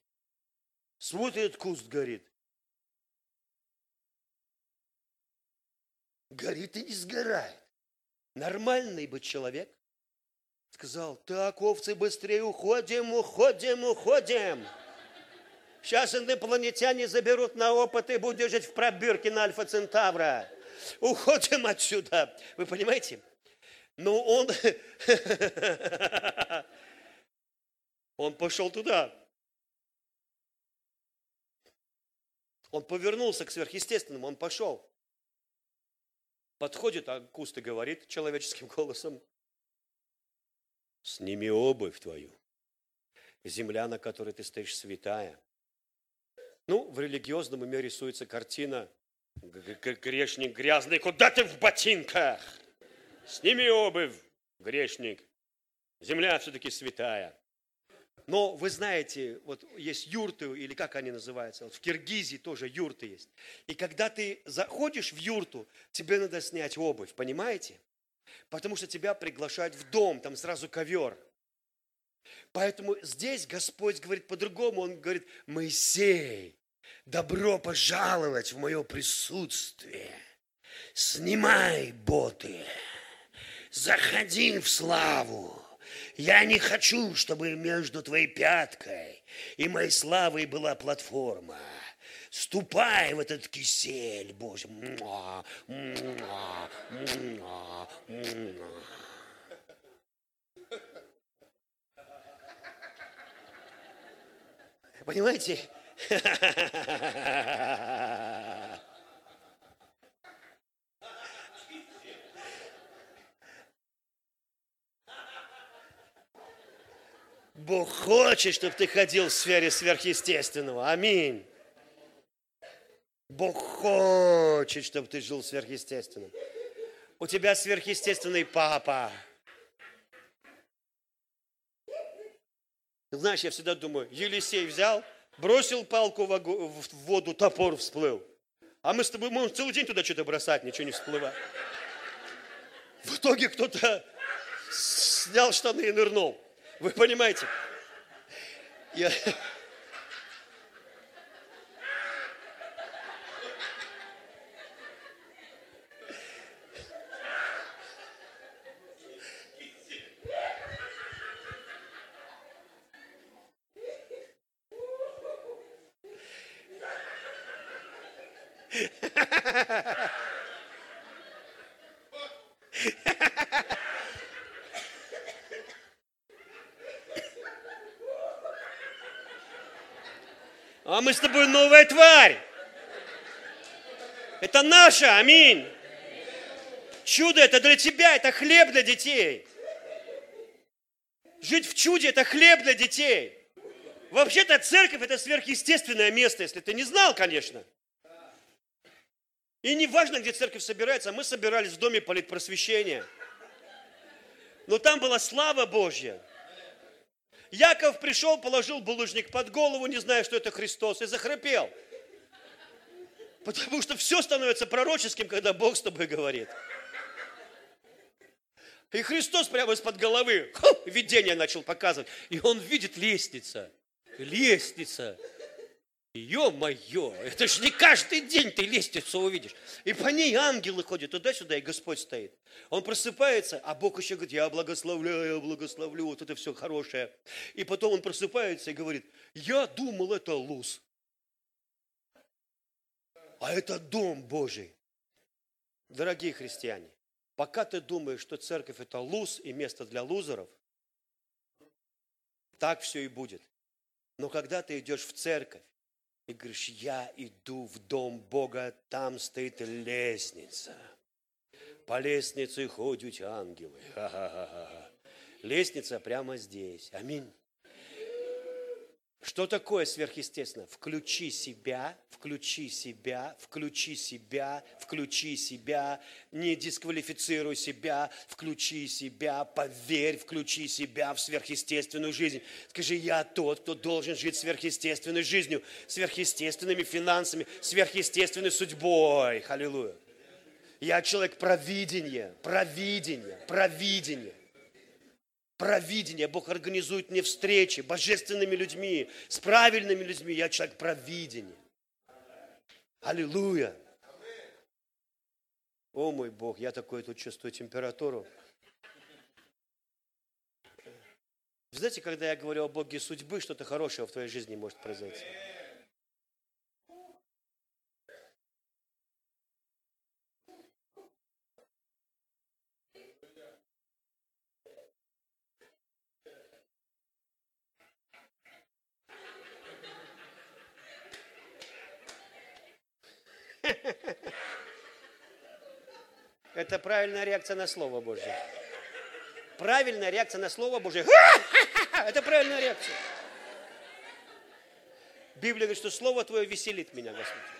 Смотрит, куст горит. Горит и не сгорает. Нормальный бы человек сказал, так, овцы, быстрее уходим, уходим, уходим. Сейчас инопланетяне заберут на опыт и будут жить в пробирке на Альфа Центавра. Уходим отсюда. Вы понимаете? Но он... <laughs> Он пошел туда. Он повернулся к сверхъестественному, он пошел. Подходит, а куст и говорит человеческим <laughs> голосом. Сними обувь твою. Земля, на которой ты стоишь, святая. Ну, в религиозном уме рисуется картина. Грешник грязный, куда ты в ботинках? Сними обувь, грешник. Земля все-таки святая. Но вы знаете, вот есть юрты, или как они называются, вот в Киргизии тоже юрты есть. И когда ты заходишь в юрту, тебе надо снять обувь, понимаете? Потому что тебя приглашают в дом, там сразу ковер. Поэтому здесь Господь говорит по-другому. Он говорит, Моисей, добро пожаловать в мое присутствие. Снимай боты, заходи в славу. Я не хочу, чтобы между твоей пяткой и моей славой была платформа. Ступай в этот кисель, Боже. Муа, муа, муа, муа. Понимаете? Бог хочет, чтобы ты ходил в сфере сверхъестественного. Аминь. Бог хочет, чтобы ты жил сверхъестественным. У тебя сверхъестественный папа. Знаешь, я всегда думаю, Елисей взял, бросил палку в воду, топор всплыл. А мы с тобой можем целый день туда что-то бросать, ничего не всплывает. В итоге кто-то снял штаны и нырнул. Вы понимаете? Я... А мы с новая тварь. Это наше, аминь. Чудо это для тебя, это хлеб для детей. Жить в чуде это хлеб для детей. Вообще-то церковь это сверхъестественное место, если ты не знал, конечно. И не важно, где церковь собирается, мы собирались в доме политпросвещения. Но там была слава Божья. Яков пришел, положил булыжник под голову, не зная, что это Христос, и захрапел. Потому что все становится пророческим, когда Бог с тобой говорит. И Христос прямо из-под головы ху, видение начал показывать. И он видит лестница. Лестница. Ё-моё, это же не каждый день ты лестницу увидишь. И по ней ангелы ходят туда-сюда, и Господь стоит. Он просыпается, а Бог еще говорит, я благословляю, я благословлю, вот это все хорошее. И потом он просыпается и говорит, я думал, это луз. А это дом Божий. Дорогие христиане, пока ты думаешь, что церковь это луз и место для лузеров, так все и будет. Но когда ты идешь в церковь, и говоришь, я иду в дом Бога, там стоит лестница. По лестнице ходят ангелы. Ха-ха-ха. Лестница прямо здесь. Аминь. Что такое сверхъестественно? Включи себя, включи себя, включи себя, включи себя, не дисквалифицируй себя, включи себя, поверь, включи себя в сверхъестественную жизнь. Скажи, я тот, кто должен жить сверхъестественной жизнью, сверхъестественными финансами, сверхъестественной судьбой. Аллилуйя. Я человек провидения, провидения, провидения провидение. Бог организует мне встречи божественными людьми, с правильными людьми. Я человек провидения. Аллилуйя. О мой Бог, я такой тут чувствую температуру. Вы знаете, когда я говорю о Боге судьбы, что-то хорошее в твоей жизни может произойти. Это правильная реакция на Слово Божье. Правильная реакция на Слово Божье. <laughs> Это правильная реакция. Библия говорит, что Слово Твое веселит меня, Господь.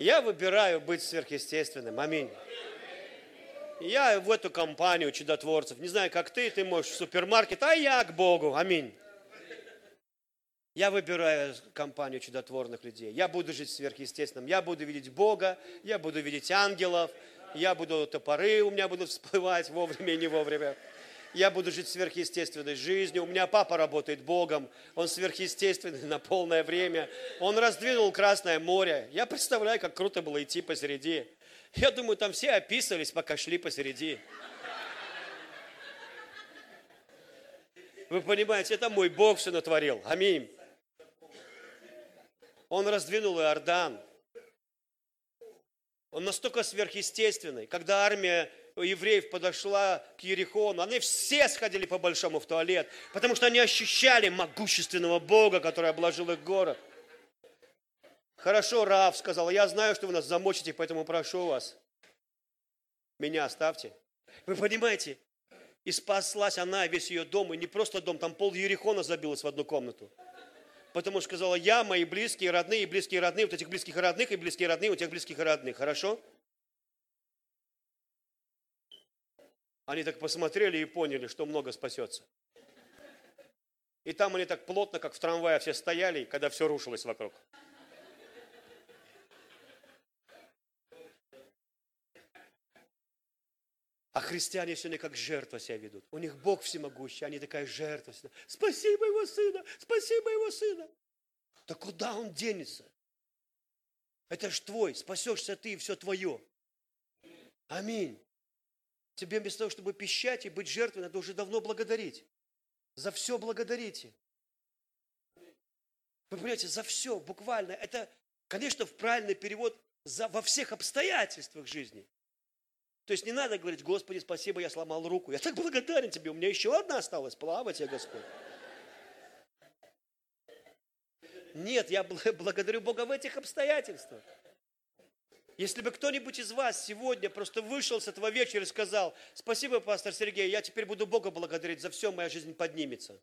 Я выбираю быть сверхъестественным. Аминь. Я в эту компанию чудотворцев. Не знаю, как ты, ты можешь в супермаркет, а я к Богу. Аминь. Я выбираю компанию чудотворных людей. Я буду жить сверхъестественным. Я буду видеть Бога, я буду видеть ангелов, я буду топоры у меня будут всплывать <laughs> вовремя и не вовремя я буду жить сверхъестественной жизнью. У меня папа работает Богом, он сверхъестественный <laughs> на полное время. Он раздвинул Красное море. Я представляю, как круто было идти посереди. Я думаю, там все описывались, пока шли посереди. Вы понимаете, это мой Бог все натворил. Аминь. Он раздвинул Иордан. Он настолько сверхъестественный. Когда армия евреев подошла к Ерихону, они все сходили по-большому в туалет, потому что они ощущали могущественного Бога, который обложил их город. Хорошо, Рав сказал, я знаю, что вы нас замочите, поэтому прошу вас, меня оставьте. Вы понимаете, и спаслась она, весь ее дом, и не просто дом, там пол Ерихона забилось в одну комнату. Потому что сказала, я, мои близкие, родные, близкие, родные, вот этих близких родных, и близкие родные, у тех близких и родных. Хорошо? Они так посмотрели и поняли, что много спасется. И там они так плотно, как в трамвае, все стояли, когда все рушилось вокруг. А христиане сегодня как жертва себя ведут. У них Бог всемогущий, они такая жертва. Спаси моего сына, спаси моего сына. Да куда он денется? Это ж твой, спасешься ты, и все твое. Аминь. Тебе вместо того, чтобы пищать и быть жертвой, надо уже давно благодарить. За все благодарите. Вы понимаете, за все, буквально. Это, конечно, в правильный перевод за, во всех обстоятельствах жизни. То есть не надо говорить, Господи, спасибо, я сломал руку. Я так благодарен Тебе, у меня еще одна осталась. Слава Тебе, Господь. Нет, я <laughs> благодарю Бога в этих обстоятельствах. Если бы кто-нибудь из вас сегодня просто вышел с этого вечера и сказал, спасибо, пастор Сергей, я теперь буду Бога благодарить за все, моя жизнь поднимется.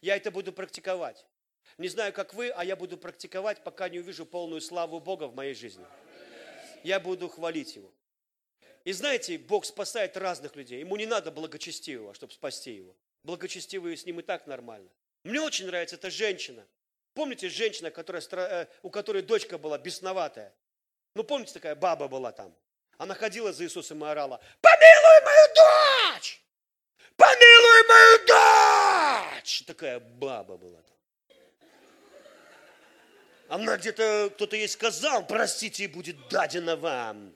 Я это буду практиковать. Не знаю, как вы, а я буду практиковать, пока не увижу полную славу Бога в моей жизни. Я буду хвалить Его. И знаете, Бог спасает разных людей. Ему не надо благочестивого, чтобы спасти его. Благочестивые с ним и так нормально. Мне очень нравится эта женщина. Помните женщина, которая, э, у которой дочка была бесноватая? Ну, помните, такая баба была там. Она ходила за Иисусом и орала, помилуй мою дочь! Помилуй мою дочь! Такая баба была там. Она где-то, кто-то ей сказал, простите, и будет дадено вам.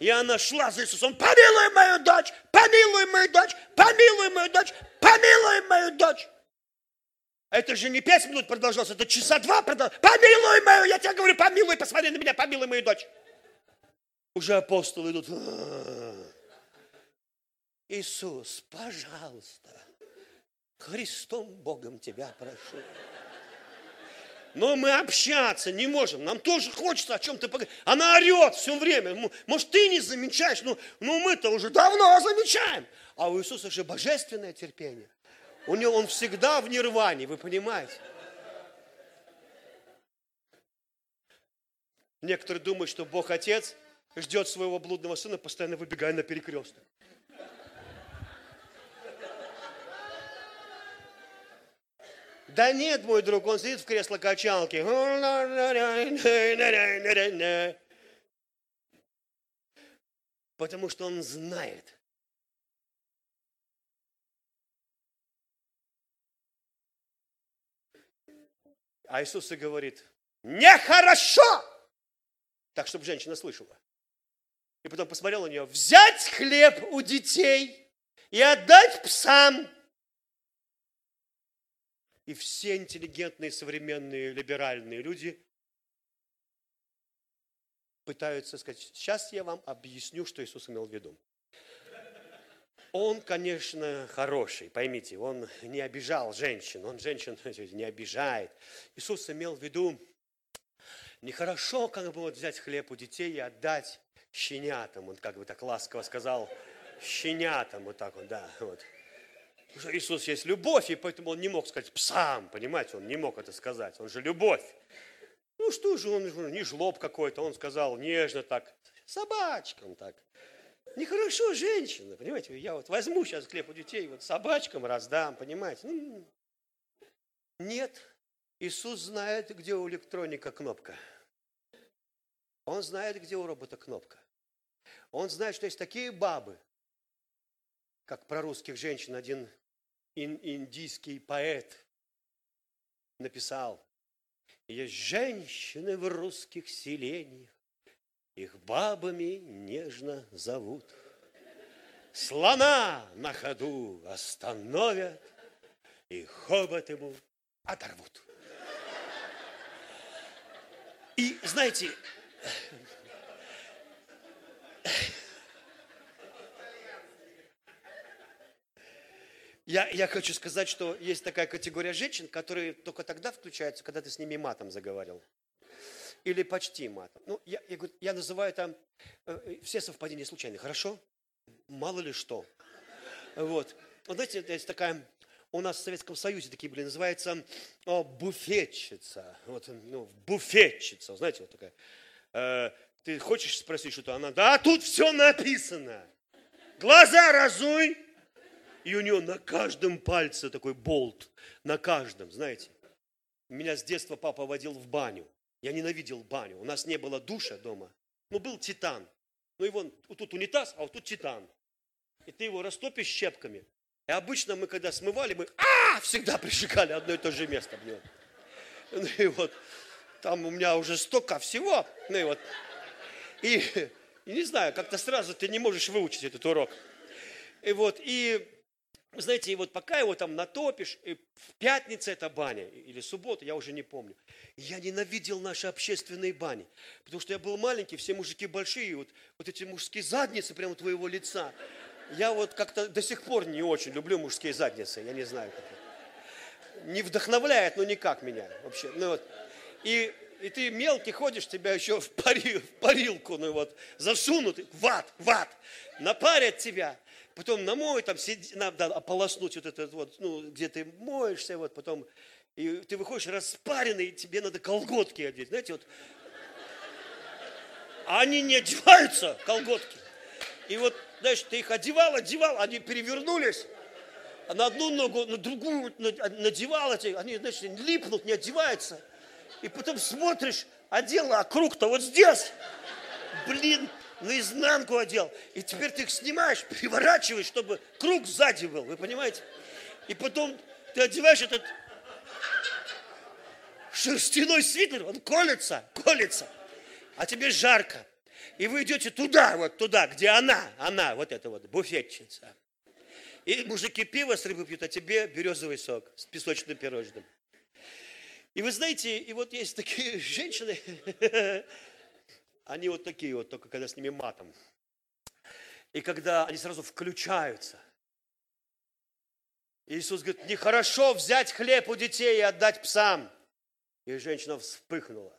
И она шла за Иисусом, помилуй мою дочь, помилуй мою дочь, помилуй мою дочь, помилуй мою дочь. Это же не пять минут продолжалось, это часа два продолжалось. Помилуй мою, я тебе говорю, помилуй, посмотри на меня, помилуй мою дочь. Уже апостолы идут. Иисус, пожалуйста, Христом Богом тебя прошу. Но мы общаться не можем. Нам тоже хочется о чем-то поговорить. Она орет все время. Может, ты не замечаешь, но, но мы-то уже давно замечаем. А у Иисуса же божественное терпение. У него он всегда в нирване, вы понимаете? Некоторые думают, что Бог Отец ждет своего блудного сына, постоянно выбегая на перекресток. Да нет, мой друг, он сидит в кресло качалки. Потому что он знает. А Иисус и говорит, нехорошо! Так, чтобы женщина слышала. И потом посмотрел на нее, взять хлеб у детей и отдать псам. И все интеллигентные, современные, либеральные люди пытаются сказать, сейчас я вам объясню, что Иисус имел в виду. Он, конечно, хороший, поймите, он не обижал женщин, он женщин <laughs> не обижает. Иисус имел в виду, нехорошо как бы вот взять хлеб у детей и отдать щенятам, он как бы так ласково сказал, щенятам, вот так вот, да, вот. Иисус есть любовь, и поэтому он не мог сказать псам, понимаете, он не мог это сказать, он же любовь. Ну что же, он не жлоб какой-то, он сказал нежно так, собачкам так. Нехорошо женщина, понимаете, я вот возьму сейчас хлеб у детей, вот собачкам раздам, понимаете. Ну, нет, Иисус знает, где у электроника кнопка. Он знает, где у робота кнопка. Он знает, что есть такие бабы, как про русских женщин один индийский поэт написал, есть женщины в русских селениях, их бабами нежно зовут. Слона на ходу остановят, и хобот ему оторвут. И знаете, Я, я хочу сказать, что есть такая категория женщин, которые только тогда включаются, когда ты с ними матом заговорил. Или почти матом. Ну, я, я, говорю, я называю там э, э, все совпадения случайные. Хорошо? Мало ли что. Вот. Вот знаете, есть такая, у нас в Советском Союзе такие были, называется о, буфетчица. Вот, ну, буфетчица, знаете, вот такая. Э, ты хочешь спросить что-то, она, да, тут все написано. Глаза разуй, и у нее на каждом пальце такой болт, на каждом, знаете. Меня с детства папа водил в баню. Я ненавидел баню. У нас не было душа дома. Ну, был титан. Ну, вон, вот тут унитаз, а вот тут титан. И ты его растопишь щепками. И обычно мы, когда смывали, мы а, всегда прижигали одно и то же место нем. Ну и вот, там у меня уже столько всего. Ну и вот, и, и не знаю, как-то сразу ты не можешь выучить этот урок. И вот, и знаете, и вот пока его там натопишь, и в пятницу это баня, или суббота, я уже не помню. Я ненавидел наши общественные бани, потому что я был маленький, все мужики большие, вот, вот эти мужские задницы прямо твоего лица. Я вот как-то до сих пор не очень люблю мужские задницы, я не знаю. Как Не вдохновляет, но никак меня вообще. Ну, вот. и, и ты мелкий ходишь, тебя еще в, пари, в парилку, ну вот, засунут, в ад, в ад, напарят тебя потом намоют, там сиди, надо ополоснуть вот этот вот, ну, где ты моешься, вот потом, и ты выходишь распаренный, и тебе надо колготки одеть, знаете, вот. А они не одеваются, колготки. И вот, знаешь, ты их одевал, одевал, они перевернулись, а на одну ногу, на другую надевал эти, они, знаешь, липнут, не одеваются. И потом смотришь, одела, а круг-то вот здесь. Блин, наизнанку одел. И теперь ты их снимаешь, переворачиваешь, чтобы круг сзади был. Вы понимаете? И потом ты одеваешь этот шерстяной свитер, он колется, колется. А тебе жарко. И вы идете туда, вот туда, где она, она, вот эта вот буфетчица. И мужики пиво с рыбы пьют, а тебе березовый сок с песочным пирожным. И вы знаете, и вот есть такие <laughs> женщины, они вот такие вот, только когда с ними матом. И когда они сразу включаются. Иисус говорит, нехорошо взять хлеб у детей и отдать псам. И женщина вспыхнула.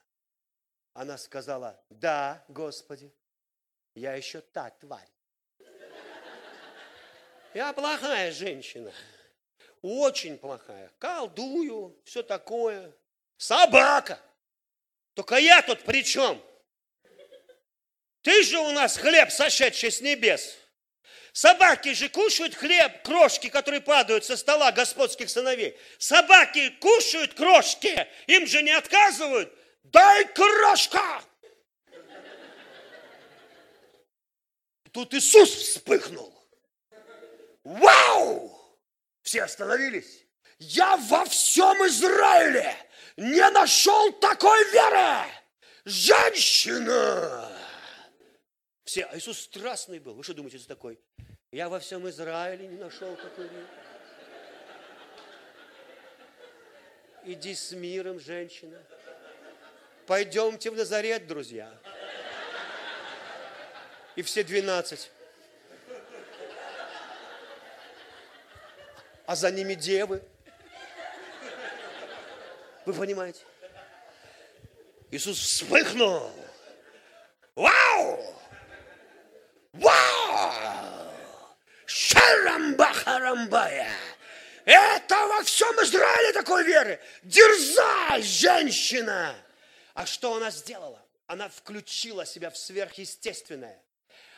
Она сказала, да, Господи, я еще та тварь. Я плохая женщина. Очень плохая. Колдую, все такое. Собака. Только я тут при чем? Ты же у нас хлеб, сошедший с небес. Собаки же кушают хлеб, крошки, которые падают со стола господских сыновей. Собаки кушают крошки, им же не отказывают. Дай крошка! Тут Иисус вспыхнул. Вау! Все остановились. Я во всем Израиле не нашел такой веры. Женщина! Все, а Иисус страстный был. Вы что думаете, за такой? Я во всем Израиле не нашел такой. Иди с миром, женщина. Пойдемте в Назарет, друзья. И все двенадцать. А за ними девы. Вы понимаете? Иисус вспыхнул. Вау! Вау! Шарамбахарамбая! Это во всем Израиле такой веры. Дерзай, женщина! А что она сделала? Она включила себя в сверхъестественное.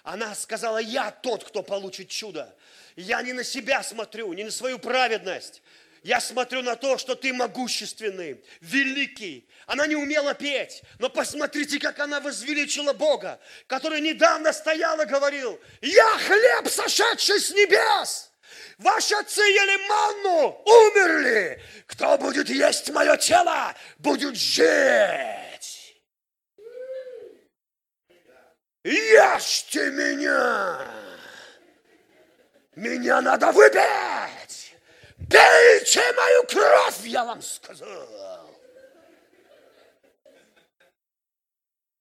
Она сказала, я тот, кто получит чудо. Я не на себя смотрю, не на свою праведность. Я смотрю на то, что ты могущественный, великий. Она не умела петь, но посмотрите, как она возвеличила Бога, который недавно стоял и говорил, я хлеб, сошедший с небес. Ваши отцы ели манну, умерли. Кто будет есть мое тело, будет жить. Ешьте меня. Меня надо выпить. Пейте мою кровь, я вам сказал.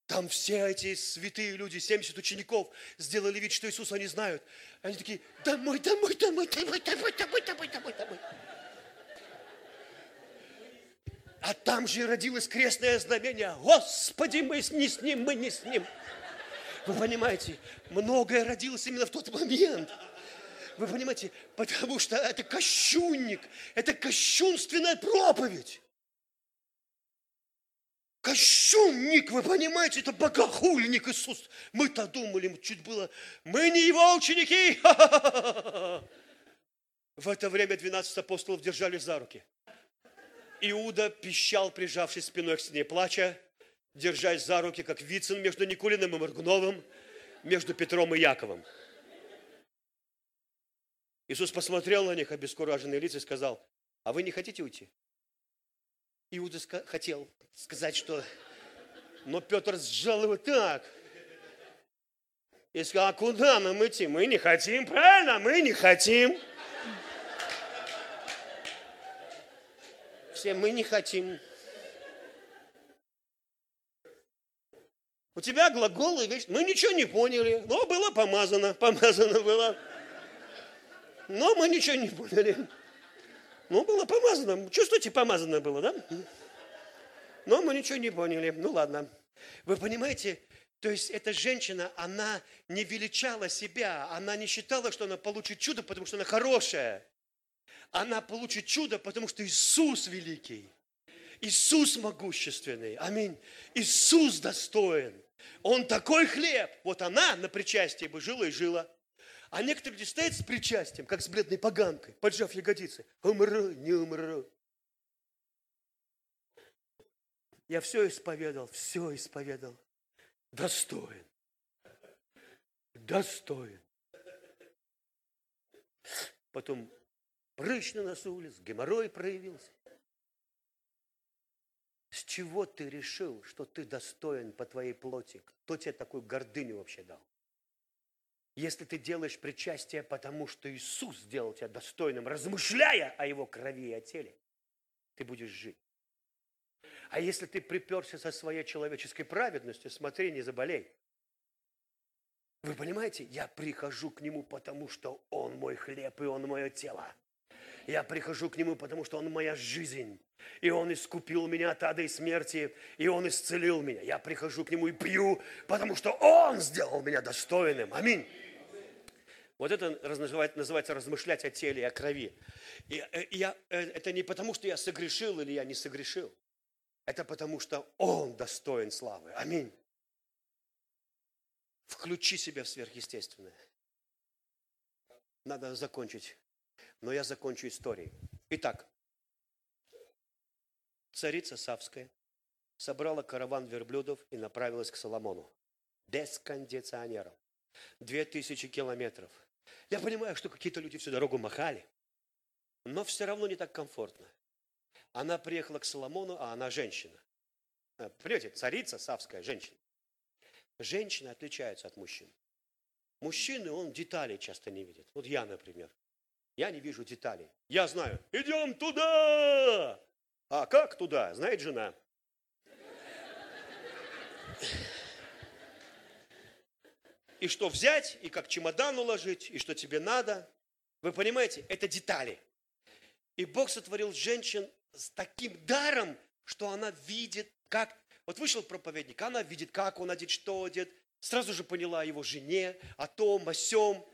Там все эти святые люди, 70 учеников, сделали вид, что Иисуса не знают. Они такие, домой, домой, домой, домой, домой, домой, домой, домой, домой. А там же родилось крестное знамение. Господи, мы не с ним, мы не с ним. Вы понимаете, многое родилось именно в тот момент. Вы понимаете, потому что это кощунник, это кощунственная проповедь. Кощунник, вы понимаете, это богохульник Иисус. Мы-то думали, чуть было, мы не его ученики. <laughs> В это время 12 апостолов держали за руки. Иуда пищал, прижавшись спиной к стене, плача, держась за руки, как Вицин между Никулиным и Моргуновым, между Петром и Яковом. Иисус посмотрел на них, обескураженные лица, и сказал, а вы не хотите уйти? Иуда хотел сказать, что... Но Петр сжал его так. И сказал, а куда нам идти? Мы не хотим, правильно? Мы не хотим. Все мы не хотим. У тебя глаголы, вещь. Мы ничего не поняли. Но было помазано, помазано было. Но мы ничего не поняли. Ну, было помазано. Чувствуете, помазано было, да? Но мы ничего не поняли. Ну, ладно. Вы понимаете, то есть эта женщина, она не величала себя, она не считала, что она получит чудо, потому что она хорошая. Она получит чудо, потому что Иисус великий. Иисус могущественный. Аминь. Иисус достоин. Он такой хлеб. Вот она на причастии бы жила и жила. А некоторые люди стоят с причастием, как с бледной поганкой, поджав ягодицы. Умру, не умру. Я все исповедал, все исповедал. Достоин. Достоин. Потом прыщ на носу улиц, геморрой проявился. С чего ты решил, что ты достоин по твоей плоти? Кто тебе такую гордыню вообще дал? Если ты делаешь причастие, потому что Иисус сделал тебя достойным, размышляя о Его крови и о теле, ты будешь жить. А если ты приперся со своей человеческой праведностью, смотри, не заболей. Вы понимаете, я прихожу к Нему, потому что Он мой хлеб и Он мое тело. Я прихожу к Нему, потому что Он моя жизнь. И Он искупил меня от ада и смерти, и Он исцелил меня. Я прихожу к Нему и пью, потому что Он сделал меня достойным. Аминь. Вот это называется размышлять о теле и о крови. И, э, и я, э, это не потому, что я согрешил или я не согрешил. Это потому, что Он достоин славы. Аминь. Включи себя в сверхъестественное. Надо закончить но я закончу историей. Итак, царица Савская собрала караван верблюдов и направилась к Соломону. Без кондиционеров. Две тысячи километров. Я понимаю, что какие-то люди всю дорогу махали, но все равно не так комфортно. Она приехала к Соломону, а она женщина. А, понимаете, царица Савская, женщина. Женщины отличаются от мужчин. Мужчины, он деталей часто не видит. Вот я, например. Я не вижу деталей. Я знаю, идем туда. А как туда, знает жена. И что взять, и как чемодан уложить, и что тебе надо. Вы понимаете, это детали. И Бог сотворил женщин с таким даром, что она видит, как... Вот вышел проповедник, она видит, как он одет, что одет. Сразу же поняла его жене, о том, о сем.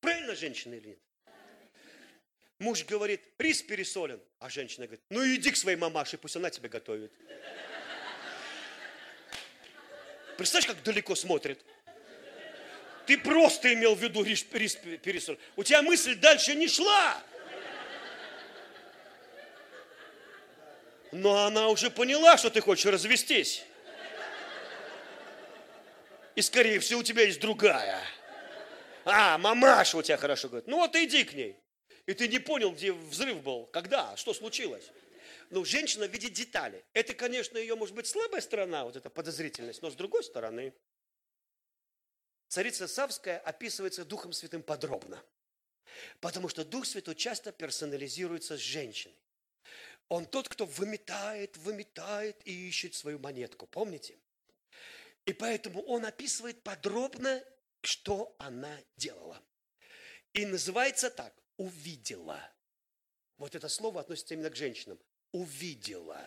Правильно женщина или нет? Муж говорит, рис пересолен. А женщина говорит, ну иди к своей мамаше, пусть она тебе готовит. Представляешь, как далеко смотрит? Ты просто имел в виду рис, пересолен. У тебя мысль дальше не шла. Но она уже поняла, что ты хочешь развестись. И, скорее всего, у тебя есть другая. А, мамаша у тебя хорошо говорит. Ну вот иди к ней и ты не понял, где взрыв был, когда, что случилось. Ну, женщина видит детали. Это, конечно, ее, может быть, слабая сторона, вот эта подозрительность, но с другой стороны, царица Савская описывается Духом Святым подробно. Потому что Дух Святой часто персонализируется с женщиной. Он тот, кто выметает, выметает и ищет свою монетку. Помните? И поэтому он описывает подробно, что она делала. И называется так увидела. Вот это слово относится именно к женщинам. Увидела.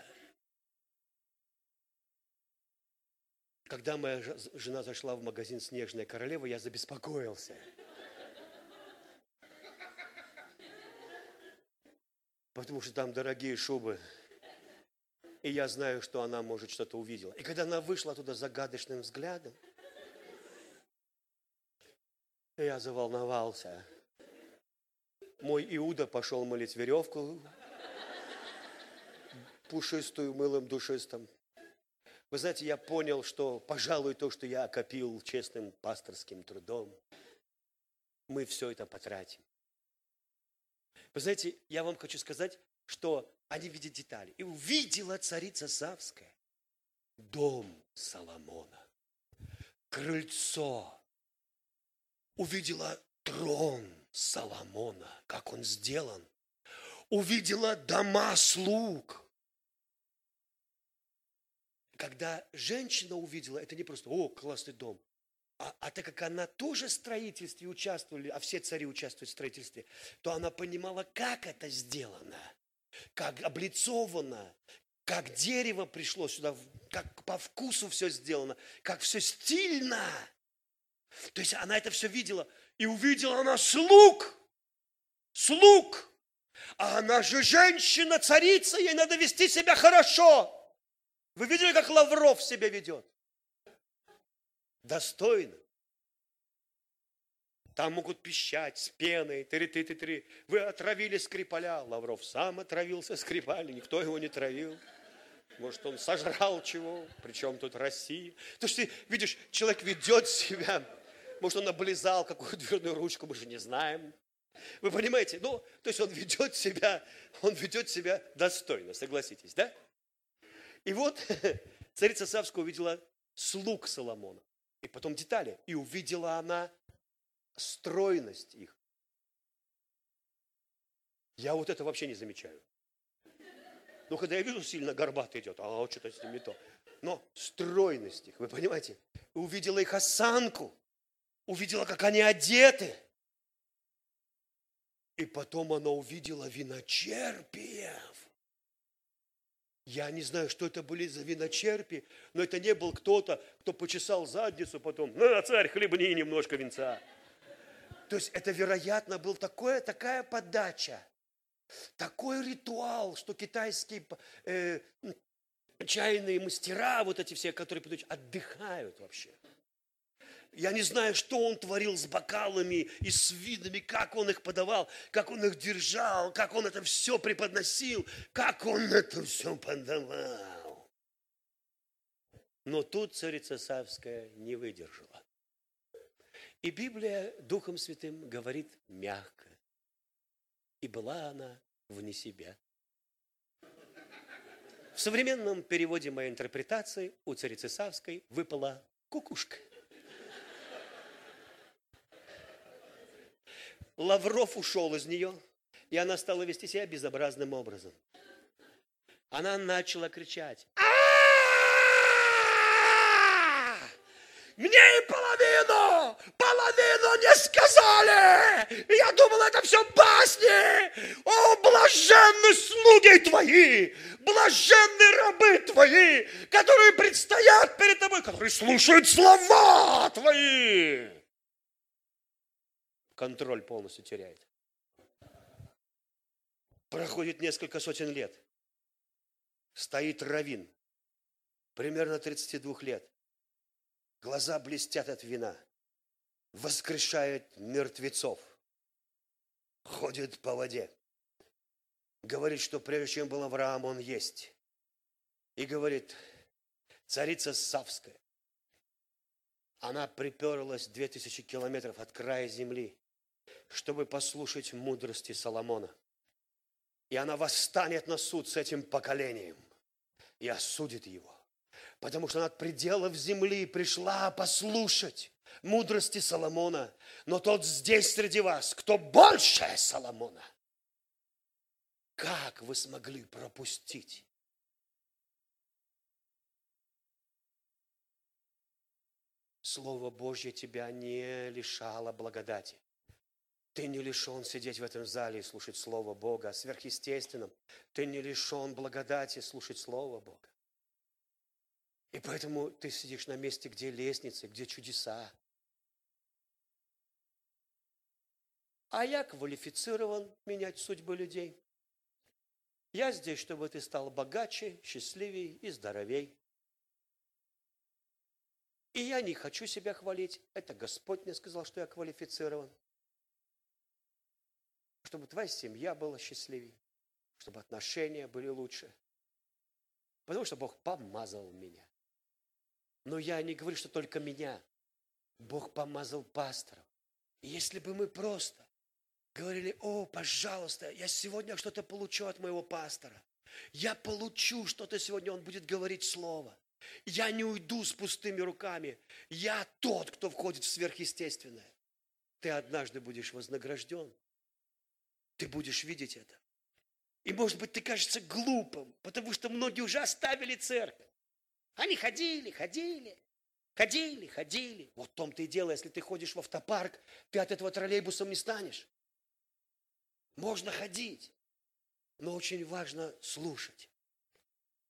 Когда моя жена зашла в магазин «Снежная королева», я забеспокоился. Потому что там дорогие шубы. И я знаю, что она, может, что-то увидела. И когда она вышла туда загадочным взглядом, я заволновался мой Иуда пошел молить веревку пушистую, мылом душистым. Вы знаете, я понял, что, пожалуй, то, что я окопил честным пасторским трудом, мы все это потратим. Вы знаете, я вам хочу сказать, что они видят детали. И увидела царица Савская дом Соломона, крыльцо, увидела трон Соломона, как он сделан. Увидела дома слуг. Когда женщина увидела, это не просто, о, классный дом, а, а так как она тоже в строительстве участвовали, а все цари участвуют в строительстве, то она понимала, как это сделано, как облицовано, как дерево пришло сюда, как по вкусу все сделано, как все стильно. То есть она это все видела. И увидела она слуг. Слуг. А она же женщина, царица, ей надо вести себя хорошо. Вы видели, как Лавров себя ведет? Достойно. Там могут пищать с пеной, три-три-три-три. Вы отравили Скрипаля. Лавров сам отравился Скрипаль, никто его не травил. Может, он сожрал чего, причем тут Россия. То есть ты видишь, человек ведет себя может, он облизал какую дверную ручку, мы же не знаем. Вы понимаете? Ну, то есть он ведет себя, он ведет себя достойно, согласитесь, да? И вот <laughs> царица Савская увидела слуг Соломона. И потом детали. И увидела она стройность их. Я вот это вообще не замечаю. Ну, когда я вижу, сильно горбатый идет, а вот что-то с ним не то. Но стройность их, вы понимаете? Увидела их осанку, увидела, как они одеты. И потом она увидела виночерпиев. Я не знаю, что это были за виночерпи, но это не был кто-то, кто почесал задницу потом, на, царь, хлебни немножко винца. То есть это, вероятно, был такое, такая подача, такой ритуал, что китайские э, чайные мастера, вот эти все, которые отдыхают вообще. Я не знаю, что он творил с бокалами и с видами, как он их подавал, как он их держал, как он это все преподносил, как он это все подавал. Но тут царица Савская не выдержала. И Библия Духом Святым говорит мягко. И была она вне себя. В современном переводе моей интерпретации у царицы Савской выпала кукушка. Лавров ушел из нее, и она стала вести себя безобразным образом. Она начала кричать. Мне и половину, половину не сказали. Я думал, это все басни. О, блаженны слуги твои, блаженны рабы твои, которые предстоят перед тобой, которые слушают слова твои контроль полностью теряет. Проходит несколько сотен лет. Стоит равин, примерно 32 лет. Глаза блестят от вина. Воскрешает мертвецов. Ходит по воде. Говорит, что прежде чем был Авраам, он есть. И говорит, царица Савская, она приперлась 2000 километров от края земли чтобы послушать мудрости Соломона. И она восстанет на суд с этим поколением и осудит его. Потому что она от пределов земли пришла послушать мудрости Соломона. Но тот здесь среди вас, кто больше Соломона. Как вы смогли пропустить? Слово Божье тебя не лишало благодати. Ты не лишен сидеть в этом зале и слушать Слово Бога сверхъестественном. Ты не лишен благодати слушать Слово Бога. И поэтому ты сидишь на месте, где лестницы, где чудеса. А я квалифицирован менять судьбы людей. Я здесь, чтобы ты стал богаче, счастливее и здоровей. И я не хочу себя хвалить. Это Господь мне сказал, что я квалифицирован чтобы твоя семья была счастливее, чтобы отношения были лучше. Потому что Бог помазал меня. Но я не говорю, что только меня. Бог помазал пасторов. И если бы мы просто говорили, о, пожалуйста, я сегодня что-то получу от моего пастора. Я получу что-то сегодня, он будет говорить слово. Я не уйду с пустыми руками. Я тот, кто входит в сверхъестественное. Ты однажды будешь вознагражден ты будешь видеть это. И, может быть, ты кажется глупым, потому что многие уже оставили церковь. Они ходили, ходили, ходили, ходили. Вот в том-то и дело, если ты ходишь в автопарк, ты от этого троллейбусом не станешь. Можно ходить, но очень важно слушать.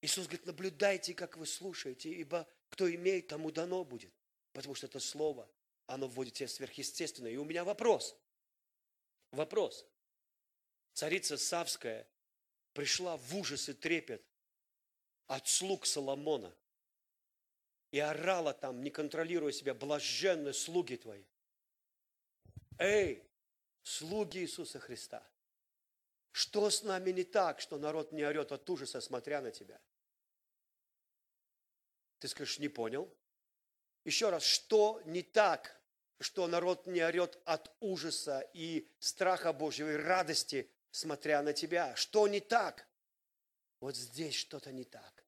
Иисус говорит, наблюдайте, как вы слушаете, ибо кто имеет, тому дано будет. Потому что это слово, оно вводит тебя сверхъестественное. И у меня вопрос. Вопрос царица Савская пришла в ужас и трепет от слуг Соломона и орала там, не контролируя себя, блаженны слуги твои. Эй, слуги Иисуса Христа, что с нами не так, что народ не орет от ужаса, смотря на тебя? Ты скажешь, не понял. Еще раз, что не так, что народ не орет от ужаса и страха Божьего и радости, смотря на тебя. Что не так? Вот здесь что-то не так.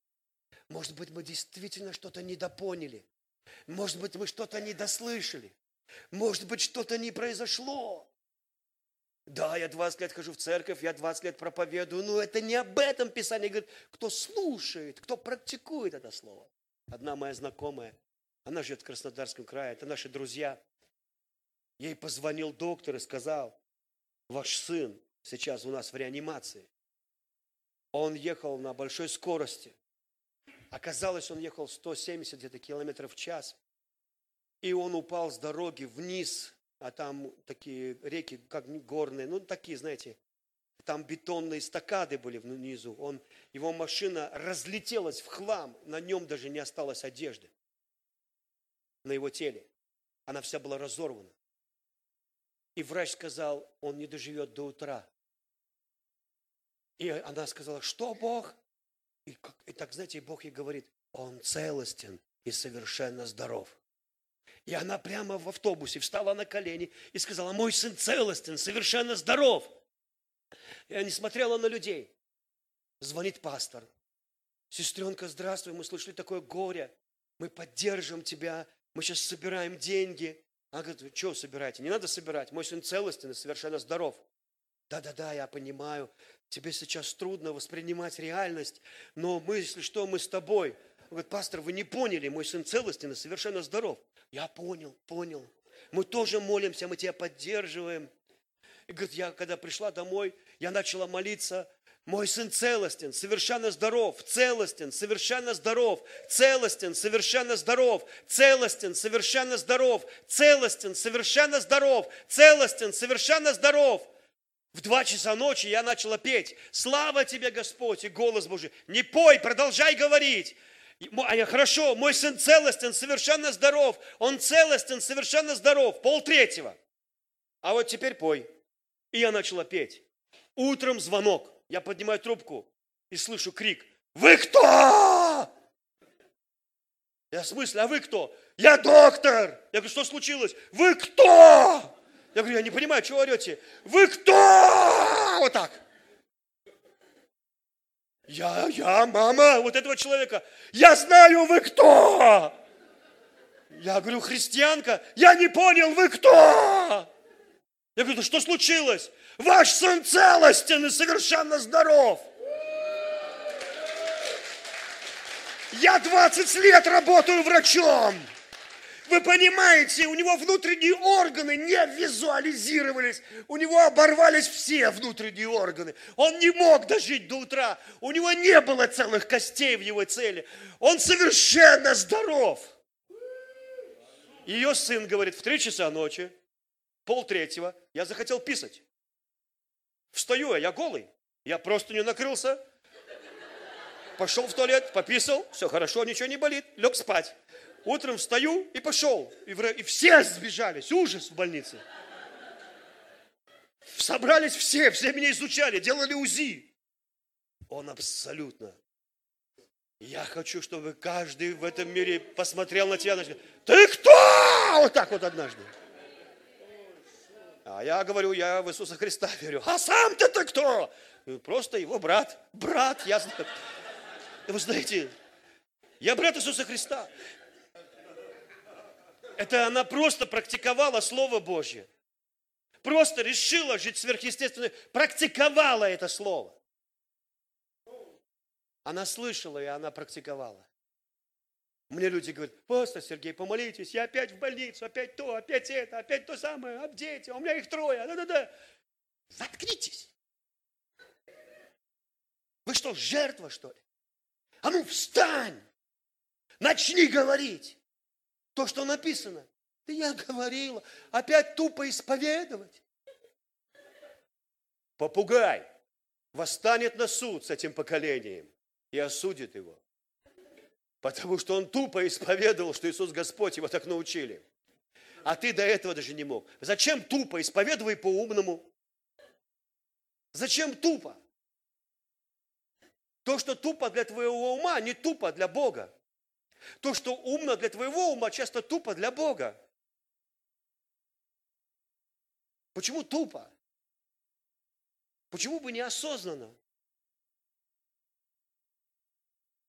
Может быть, мы действительно что-то недопоняли. Может быть, мы что-то недослышали. Может быть, что-то не произошло. Да, я 20 лет хожу в церковь, я 20 лет проповедую, но это не об этом Писание говорит. Кто слушает, кто практикует это слово. Одна моя знакомая, она живет в Краснодарском крае, это наши друзья. Ей позвонил доктор и сказал, ваш сын сейчас у нас в реанимации. Он ехал на большой скорости. Оказалось, он ехал 170 где-то километров в час. И он упал с дороги вниз а там такие реки, как горные, ну такие, знаете, там бетонные эстакады были внизу. Он, его машина разлетелась в хлам, на нем даже не осталось одежды, на его теле. Она вся была разорвана. И врач сказал, он не доживет до утра. И она сказала, что Бог? И, и так, знаете, Бог ей говорит, он целостен и совершенно здоров. И она прямо в автобусе встала на колени и сказала, мой сын целостен, совершенно здоров. И она смотрела на людей. Звонит пастор. Сестренка, здравствуй, мы слышали такое горе. Мы поддержим тебя, мы сейчас собираем деньги. Она говорит, что собираете? Не надо собирать, мой сын целостен и совершенно здоров. Да-да-да, я понимаю, тебе сейчас трудно воспринимать реальность, но мы, если что, мы с тобой. Он говорит, пастор, вы не поняли, мой сын целостен и совершенно здоров. Я понял, понял. Мы тоже молимся, мы тебя поддерживаем. И говорит, я когда пришла домой, я начала молиться, мой сын целостен, совершенно здоров, целостен, совершенно здоров, целостен, совершенно здоров, целостен, совершенно здоров, целостен, совершенно здоров, целостен, совершенно здоров. В два часа ночи я начала петь. Слава тебе, Господь, и голос Божий. Не пой, продолжай говорить. А я, хорошо, мой сын целостен, совершенно здоров. Он целостен, совершенно здоров. Пол третьего. А вот теперь пой. И я начала петь. Утром звонок. Я поднимаю трубку и слышу крик. Вы кто? Я в смысле, а вы кто? Я доктор. Я говорю, что случилось? Вы кто? Я говорю, я не понимаю, чего орете? Вы кто? Вот так. Я, я, мама вот этого человека. Я знаю, вы кто? Я говорю, христианка, я не понял, вы кто? Я говорю, что случилось? Ваш сын целостен и совершенно здоров. Я 20 лет работаю врачом. Вы понимаете, у него внутренние органы не визуализировались. У него оборвались все внутренние органы. Он не мог дожить до утра. У него не было целых костей в его цели. Он совершенно здоров. Ее сын говорит, в три часа ночи, пол третьего, я захотел писать. Встаю, а я голый. Я просто не накрылся. Пошел в туалет, пописал, все хорошо, ничего не болит, лег спать. Утром встаю и пошел. И, в, и все сбежались. Ужас в больнице. Собрались все, все меня изучали, делали УЗИ. Он абсолютно. Я хочу, чтобы каждый в этом мире посмотрел на тебя. Значит, Ты кто? Вот так вот однажды. А я говорю, я в Иисуса Христа <laughs> верю. А сам-то ты кто? Просто его брат. Брат, я знаю. Вы знаете, я брат Иисуса Христа. Это она просто практиковала Слово Божье. Просто решила жить сверхъестественно, практиковала это Слово. Она слышала, и она практиковала. Мне люди говорят, пастор Сергей, помолитесь, я опять в больницу, опять то, опять это, опять то самое, об дети, у меня их трое, да-да-да. Заткнитесь. Вы что, жертва, что ли? А ну, встань! Начни говорить то, что написано. Да я говорила, опять тупо исповедовать. Попугай восстанет на суд с этим поколением и осудит его. Потому что он тупо исповедовал, что Иисус Господь, его так научили. А ты до этого даже не мог. Зачем тупо? Исповедуй по-умному. Зачем тупо? То, что тупо для твоего ума, не тупо для Бога. То, что умно для твоего ума, часто тупо для Бога. Почему тупо? Почему бы неосознанно?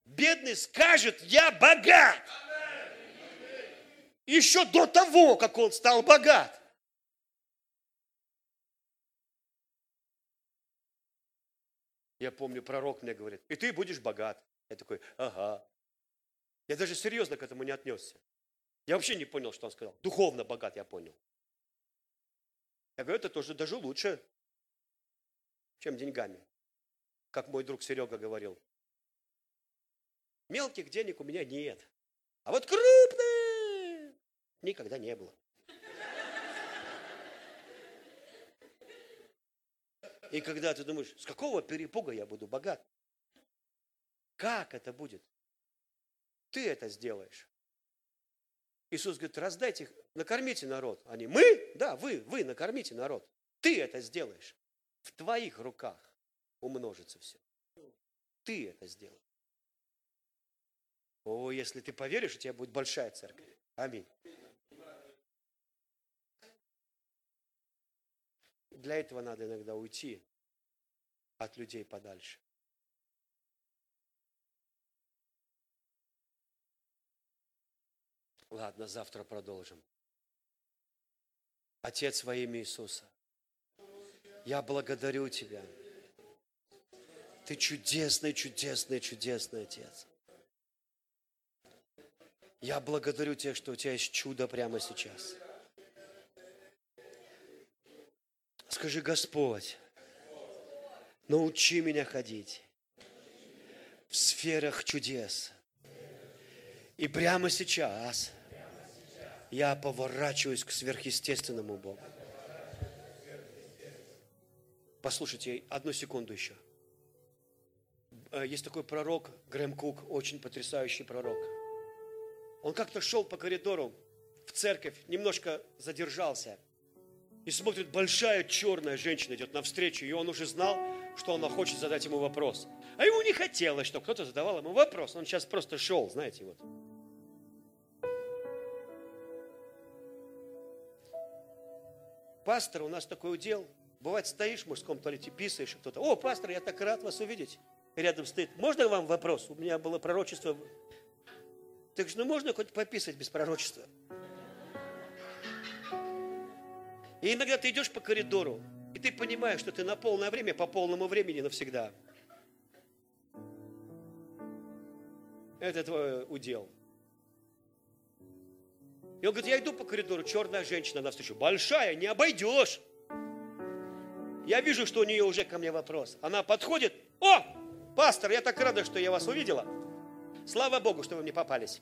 Бедный скажет, я богат. еще до того, как он стал богат. Я помню, пророк мне говорит, и ты будешь богат. Я такой, ага. Я даже серьезно к этому не отнесся. Я вообще не понял, что он сказал. Духовно богат, я понял. Я говорю, это тоже даже лучше, чем деньгами. Как мой друг Серега говорил. Мелких денег у меня нет. А вот крупные никогда не было. И когда ты думаешь, с какого перепуга я буду богат? Как это будет? Ты это сделаешь. Иисус говорит, раздайте накормите народ. Они, мы? Да, вы, вы накормите народ. Ты это сделаешь. В твоих руках умножится все. Ты это сделаешь. О, если ты поверишь, у тебя будет большая церковь. Аминь. Для этого надо иногда уйти от людей подальше. Ладно, завтра продолжим. Отец во имя Иисуса, я благодарю Тебя. Ты чудесный, чудесный, чудесный Отец. Я благодарю Тебя, что у Тебя есть чудо прямо сейчас. Скажи, Господь, научи меня ходить в сферах чудес. И прямо сейчас я поворачиваюсь к сверхъестественному Богу. Послушайте, одну секунду еще. Э, есть такой пророк, Грэм Кук, очень потрясающий пророк. Он как-то шел по коридору в церковь, немножко задержался. И смотрит, большая черная женщина идет навстречу, и он уже знал, что она хочет задать ему вопрос. А ему не хотелось, чтобы кто-то задавал ему вопрос. Он сейчас просто шел, знаете, вот. Пастор, у нас такой удел. Бывает, стоишь в мужском туалете, писаешь, кто-то, о, пастор, я так рад вас увидеть. Рядом стоит, можно вам вопрос? У меня было пророчество. Так что, ну можно хоть пописать без пророчества? И иногда ты идешь по коридору, и ты понимаешь, что ты на полное время, по полному времени навсегда. Это твой удел. И он говорит, я иду по коридору, черная женщина навстречу. Большая, не обойдешь. Я вижу, что у нее уже ко мне вопрос. Она подходит. О, пастор, я так рада, что я вас увидела. Слава Богу, что вы мне попались.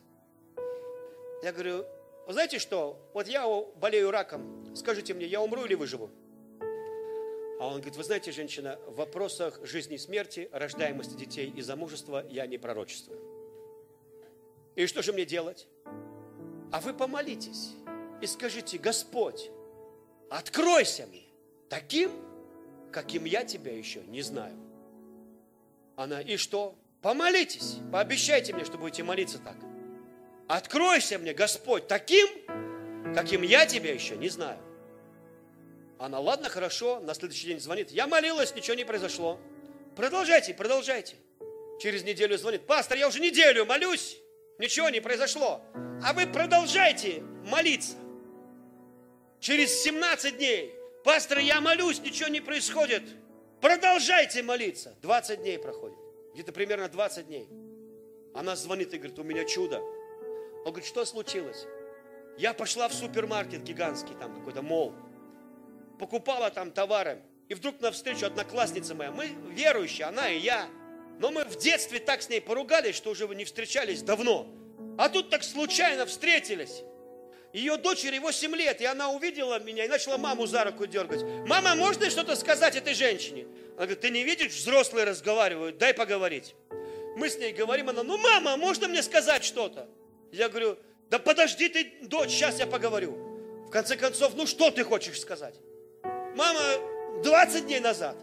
Я говорю, вы знаете что, вот я болею раком, скажите мне, я умру или выживу? А он говорит, вы знаете, женщина, в вопросах жизни и смерти, рождаемости детей и замужества я не пророчествую. И что же мне делать? А вы помолитесь и скажите, Господь, откройся мне таким, каким я тебя еще не знаю. Она, и что? Помолитесь, пообещайте мне, что будете молиться так. Откройся мне, Господь, таким, каким я тебя еще не знаю. Она, ладно, хорошо, на следующий день звонит. Я молилась, ничего не произошло. Продолжайте, продолжайте. Через неделю звонит. Пастор, я уже неделю молюсь, ничего не произошло. А вы продолжайте молиться. Через 17 дней. Пастор, я молюсь, ничего не происходит. Продолжайте молиться. 20 дней проходит. Где-то примерно 20 дней. Она звонит и говорит, у меня чудо. Он говорит, что случилось? Я пошла в супермаркет гигантский, там какой-то мол. Покупала там товары. И вдруг навстречу одноклассница моя. Мы верующие, она и я. Но мы в детстве так с ней поругались, что уже не встречались давно. А тут так случайно встретились. Ее дочери 8 лет, и она увидела меня и начала маму за руку дергать. Мама, можно что-то сказать этой женщине? Она говорит, ты не видишь, взрослые разговаривают, дай поговорить. Мы с ней говорим, она, ну мама, можно мне сказать что-то? Я говорю, да подожди ты, дочь, сейчас я поговорю. В конце концов, ну что ты хочешь сказать? Мама, 20 дней назад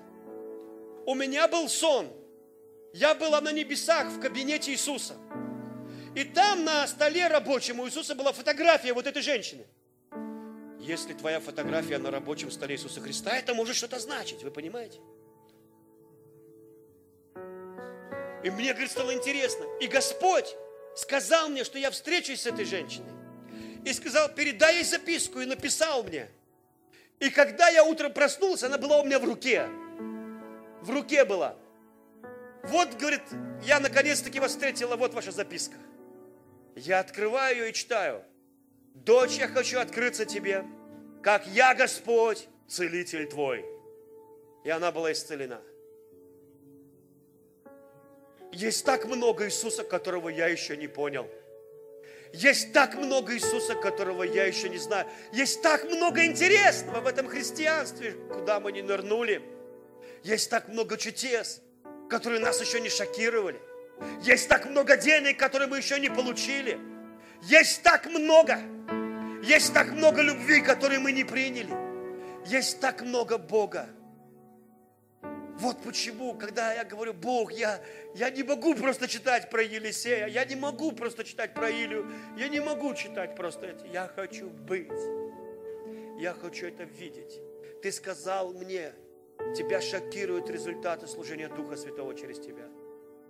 у меня был сон. Я была на небесах в кабинете Иисуса. И там на столе рабочем у Иисуса была фотография вот этой женщины. Если твоя фотография на рабочем столе Иисуса Христа, это может что-то значить, вы понимаете? И мне, говорит, стало интересно. И Господь сказал мне, что я встречусь с этой женщиной. и сказал, передай ей записку, и написал мне. И когда я утром проснулся, она была у меня в руке. В руке была. Вот, говорит, я наконец-таки вас встретила, вот ваша записка. Я открываю ее и читаю. Дочь, я хочу открыться тебе, как я Господь, целитель твой. И она была исцелена. Есть так много Иисуса, которого я еще не понял. Есть так много Иисуса, которого я еще не знаю. Есть так много интересного в этом христианстве, куда мы не нырнули. Есть так много чудес, которые нас еще не шокировали. Есть так много денег, которые мы еще не получили. Есть так много. Есть так много любви, которые мы не приняли. Есть так много Бога, вот почему, когда я говорю, Бог, я, я не могу просто читать про Елисея, я не могу просто читать про Илью, я не могу читать просто это. Я хочу быть. Я хочу это видеть. Ты сказал мне, тебя шокируют результаты служения Духа Святого через тебя.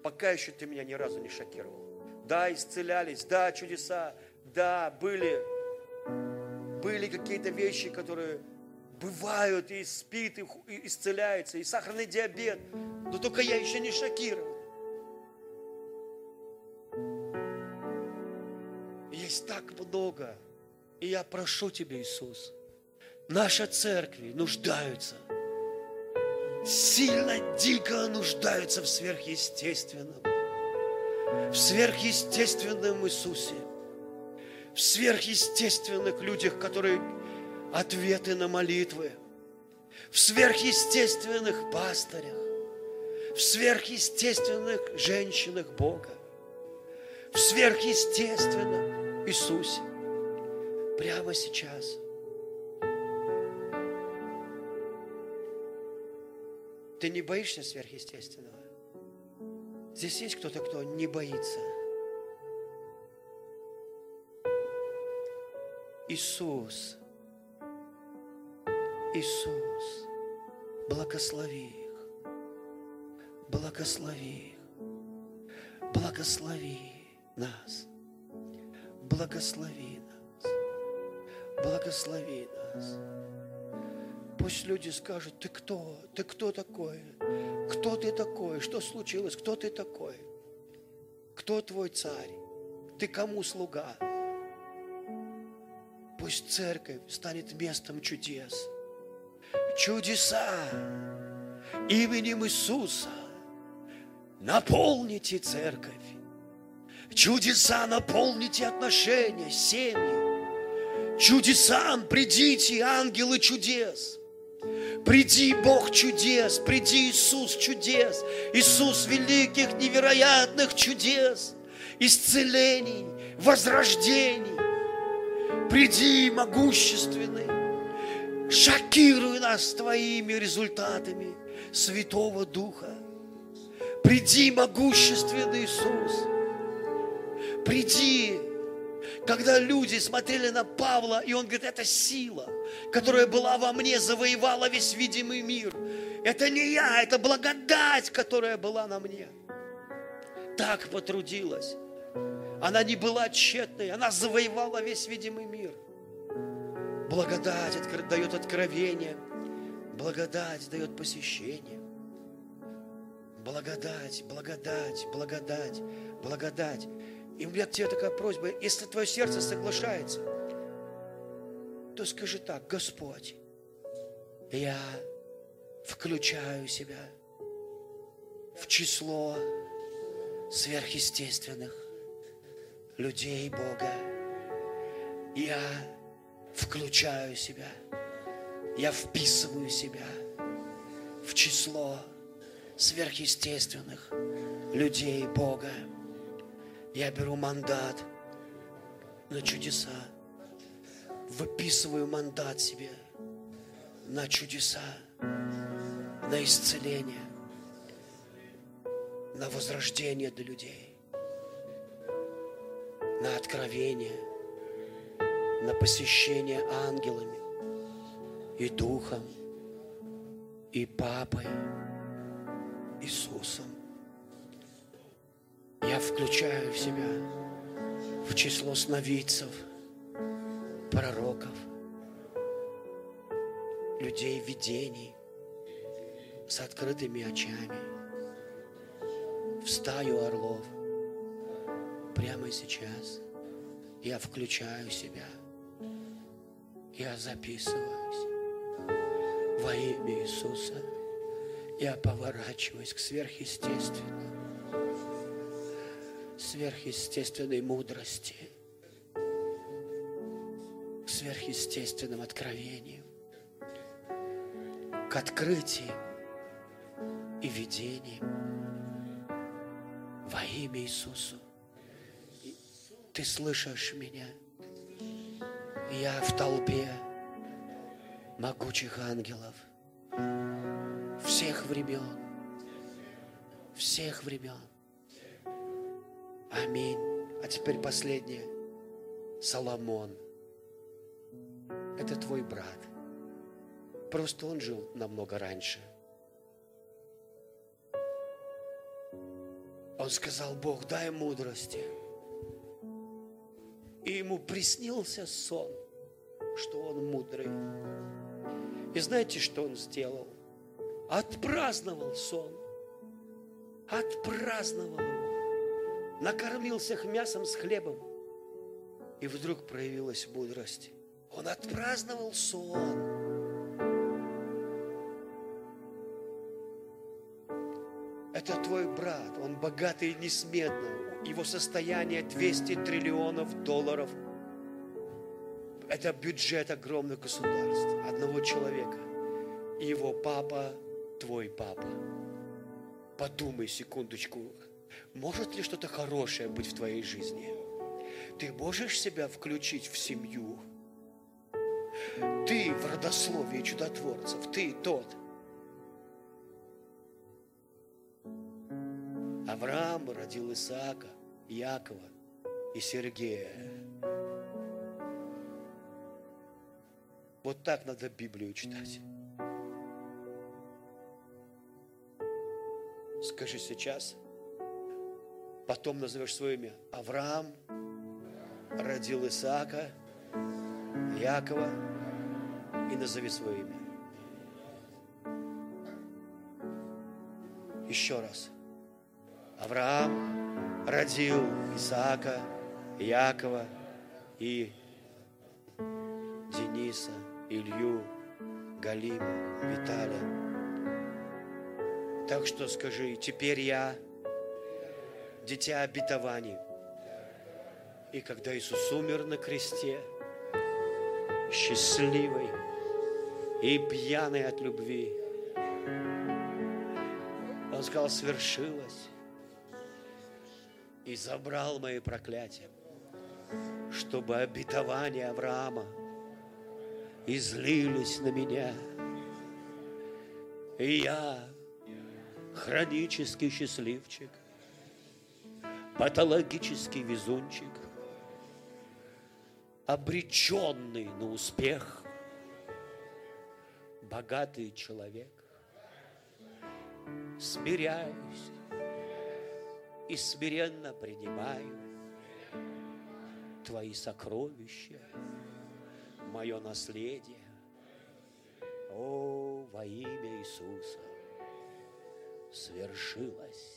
Пока еще ты меня ни разу не шокировал. Да, исцелялись, да, чудеса, да, были, были какие-то вещи, которые бывают, и спит, и исцеляется, и сахарный диабет. Но только я еще не шокирован. Есть так много. И я прошу Тебя, Иисус, наши церкви нуждаются, сильно, дико нуждаются в сверхъестественном, в сверхъестественном Иисусе, в сверхъестественных людях, которые ответы на молитвы, в сверхъестественных пастырях, в сверхъестественных женщинах Бога, в сверхъестественном Иисусе. Прямо сейчас. Ты не боишься сверхъестественного? Здесь есть кто-то, кто не боится. Иисус – Иисус, благослови их, благослови их, благослови нас, благослови нас, благослови нас. Пусть люди скажут, ты кто? Ты кто такой? Кто ты такой? Что случилось? Кто ты такой? Кто твой царь? Ты кому слуга? Пусть церковь станет местом чудес – чудеса именем Иисуса. Наполните церковь. Чудеса наполните отношения, семьи. Чудесам придите, ангелы чудес. Приди, Бог чудес, приди, Иисус чудес, Иисус великих, невероятных чудес, исцелений, возрождений. Приди, могущественный, Шокируй нас Твоими результатами Святого Духа. Приди, могущественный Иисус. Приди, когда люди смотрели на Павла, и он говорит, это сила, которая была во мне, завоевала весь видимый мир. Это не я, это благодать, которая была на мне. Так потрудилась. Она не была тщетной, она завоевала весь видимый мир – Благодать дает откровение. Благодать дает посещение. Благодать, благодать, благодать, благодать. И у меня к тебе такая просьба, если твое сердце соглашается, то скажи так, Господь, я включаю себя в число сверхъестественных людей Бога. Я включаю себя, я вписываю себя в число сверхъестественных людей Бога. Я беру мандат на чудеса, выписываю мандат себе на чудеса, на исцеление, на возрождение для людей, на откровение – на посещение ангелами и Духом, и Папой Иисусом. Я включаю в себя в число сновидцев, пророков, людей видений с открытыми очами в стаю орлов. Прямо сейчас я включаю себя. Я записываюсь. Во имя Иисуса я поворачиваюсь к сверхъестественному, сверхъестественной мудрости, к сверхъестественным откровениям, к открытиям и видениям во имя Иисуса. Ты слышишь меня? Я в толпе могучих ангелов всех времен, всех времен. Аминь. А теперь последнее. Соломон. Это твой брат. Просто он жил намного раньше. Он сказал, Бог, дай мудрости. И ему приснился сон, что он мудрый. И знаете, что он сделал? Отпраздновал сон. Отпраздновал. Накормил всех мясом с хлебом. И вдруг проявилась мудрость. Он отпраздновал сон. Это твой брат, он богатый несметно. Его состояние 200 триллионов долларов. Это бюджет огромных государств, одного человека. Его папа, твой папа. Подумай секундочку, может ли что-то хорошее быть в твоей жизни? Ты можешь себя включить в семью? Ты в родословии чудотворцев, ты тот. Авраам родил Исаака, Якова и Сергея. Вот так надо Библию читать. Скажи сейчас, потом назовешь свое имя. Авраам родил Исаака, Якова и назови свое имя. Еще раз. Авраам родил Исаака, Якова и Дениса, Илью, Галима, Виталия. Так что скажи, теперь я дитя обетований. И когда Иисус умер на кресте, счастливый и пьяный от любви, Он сказал, свершилось, и забрал мои проклятия, чтобы обетования Авраама излились на меня. И я хронический счастливчик, патологический везунчик, обреченный на успех, богатый человек. Смиряюсь и смиренно принимаю Твои сокровища, мое наследие. О, во имя Иисуса свершилось.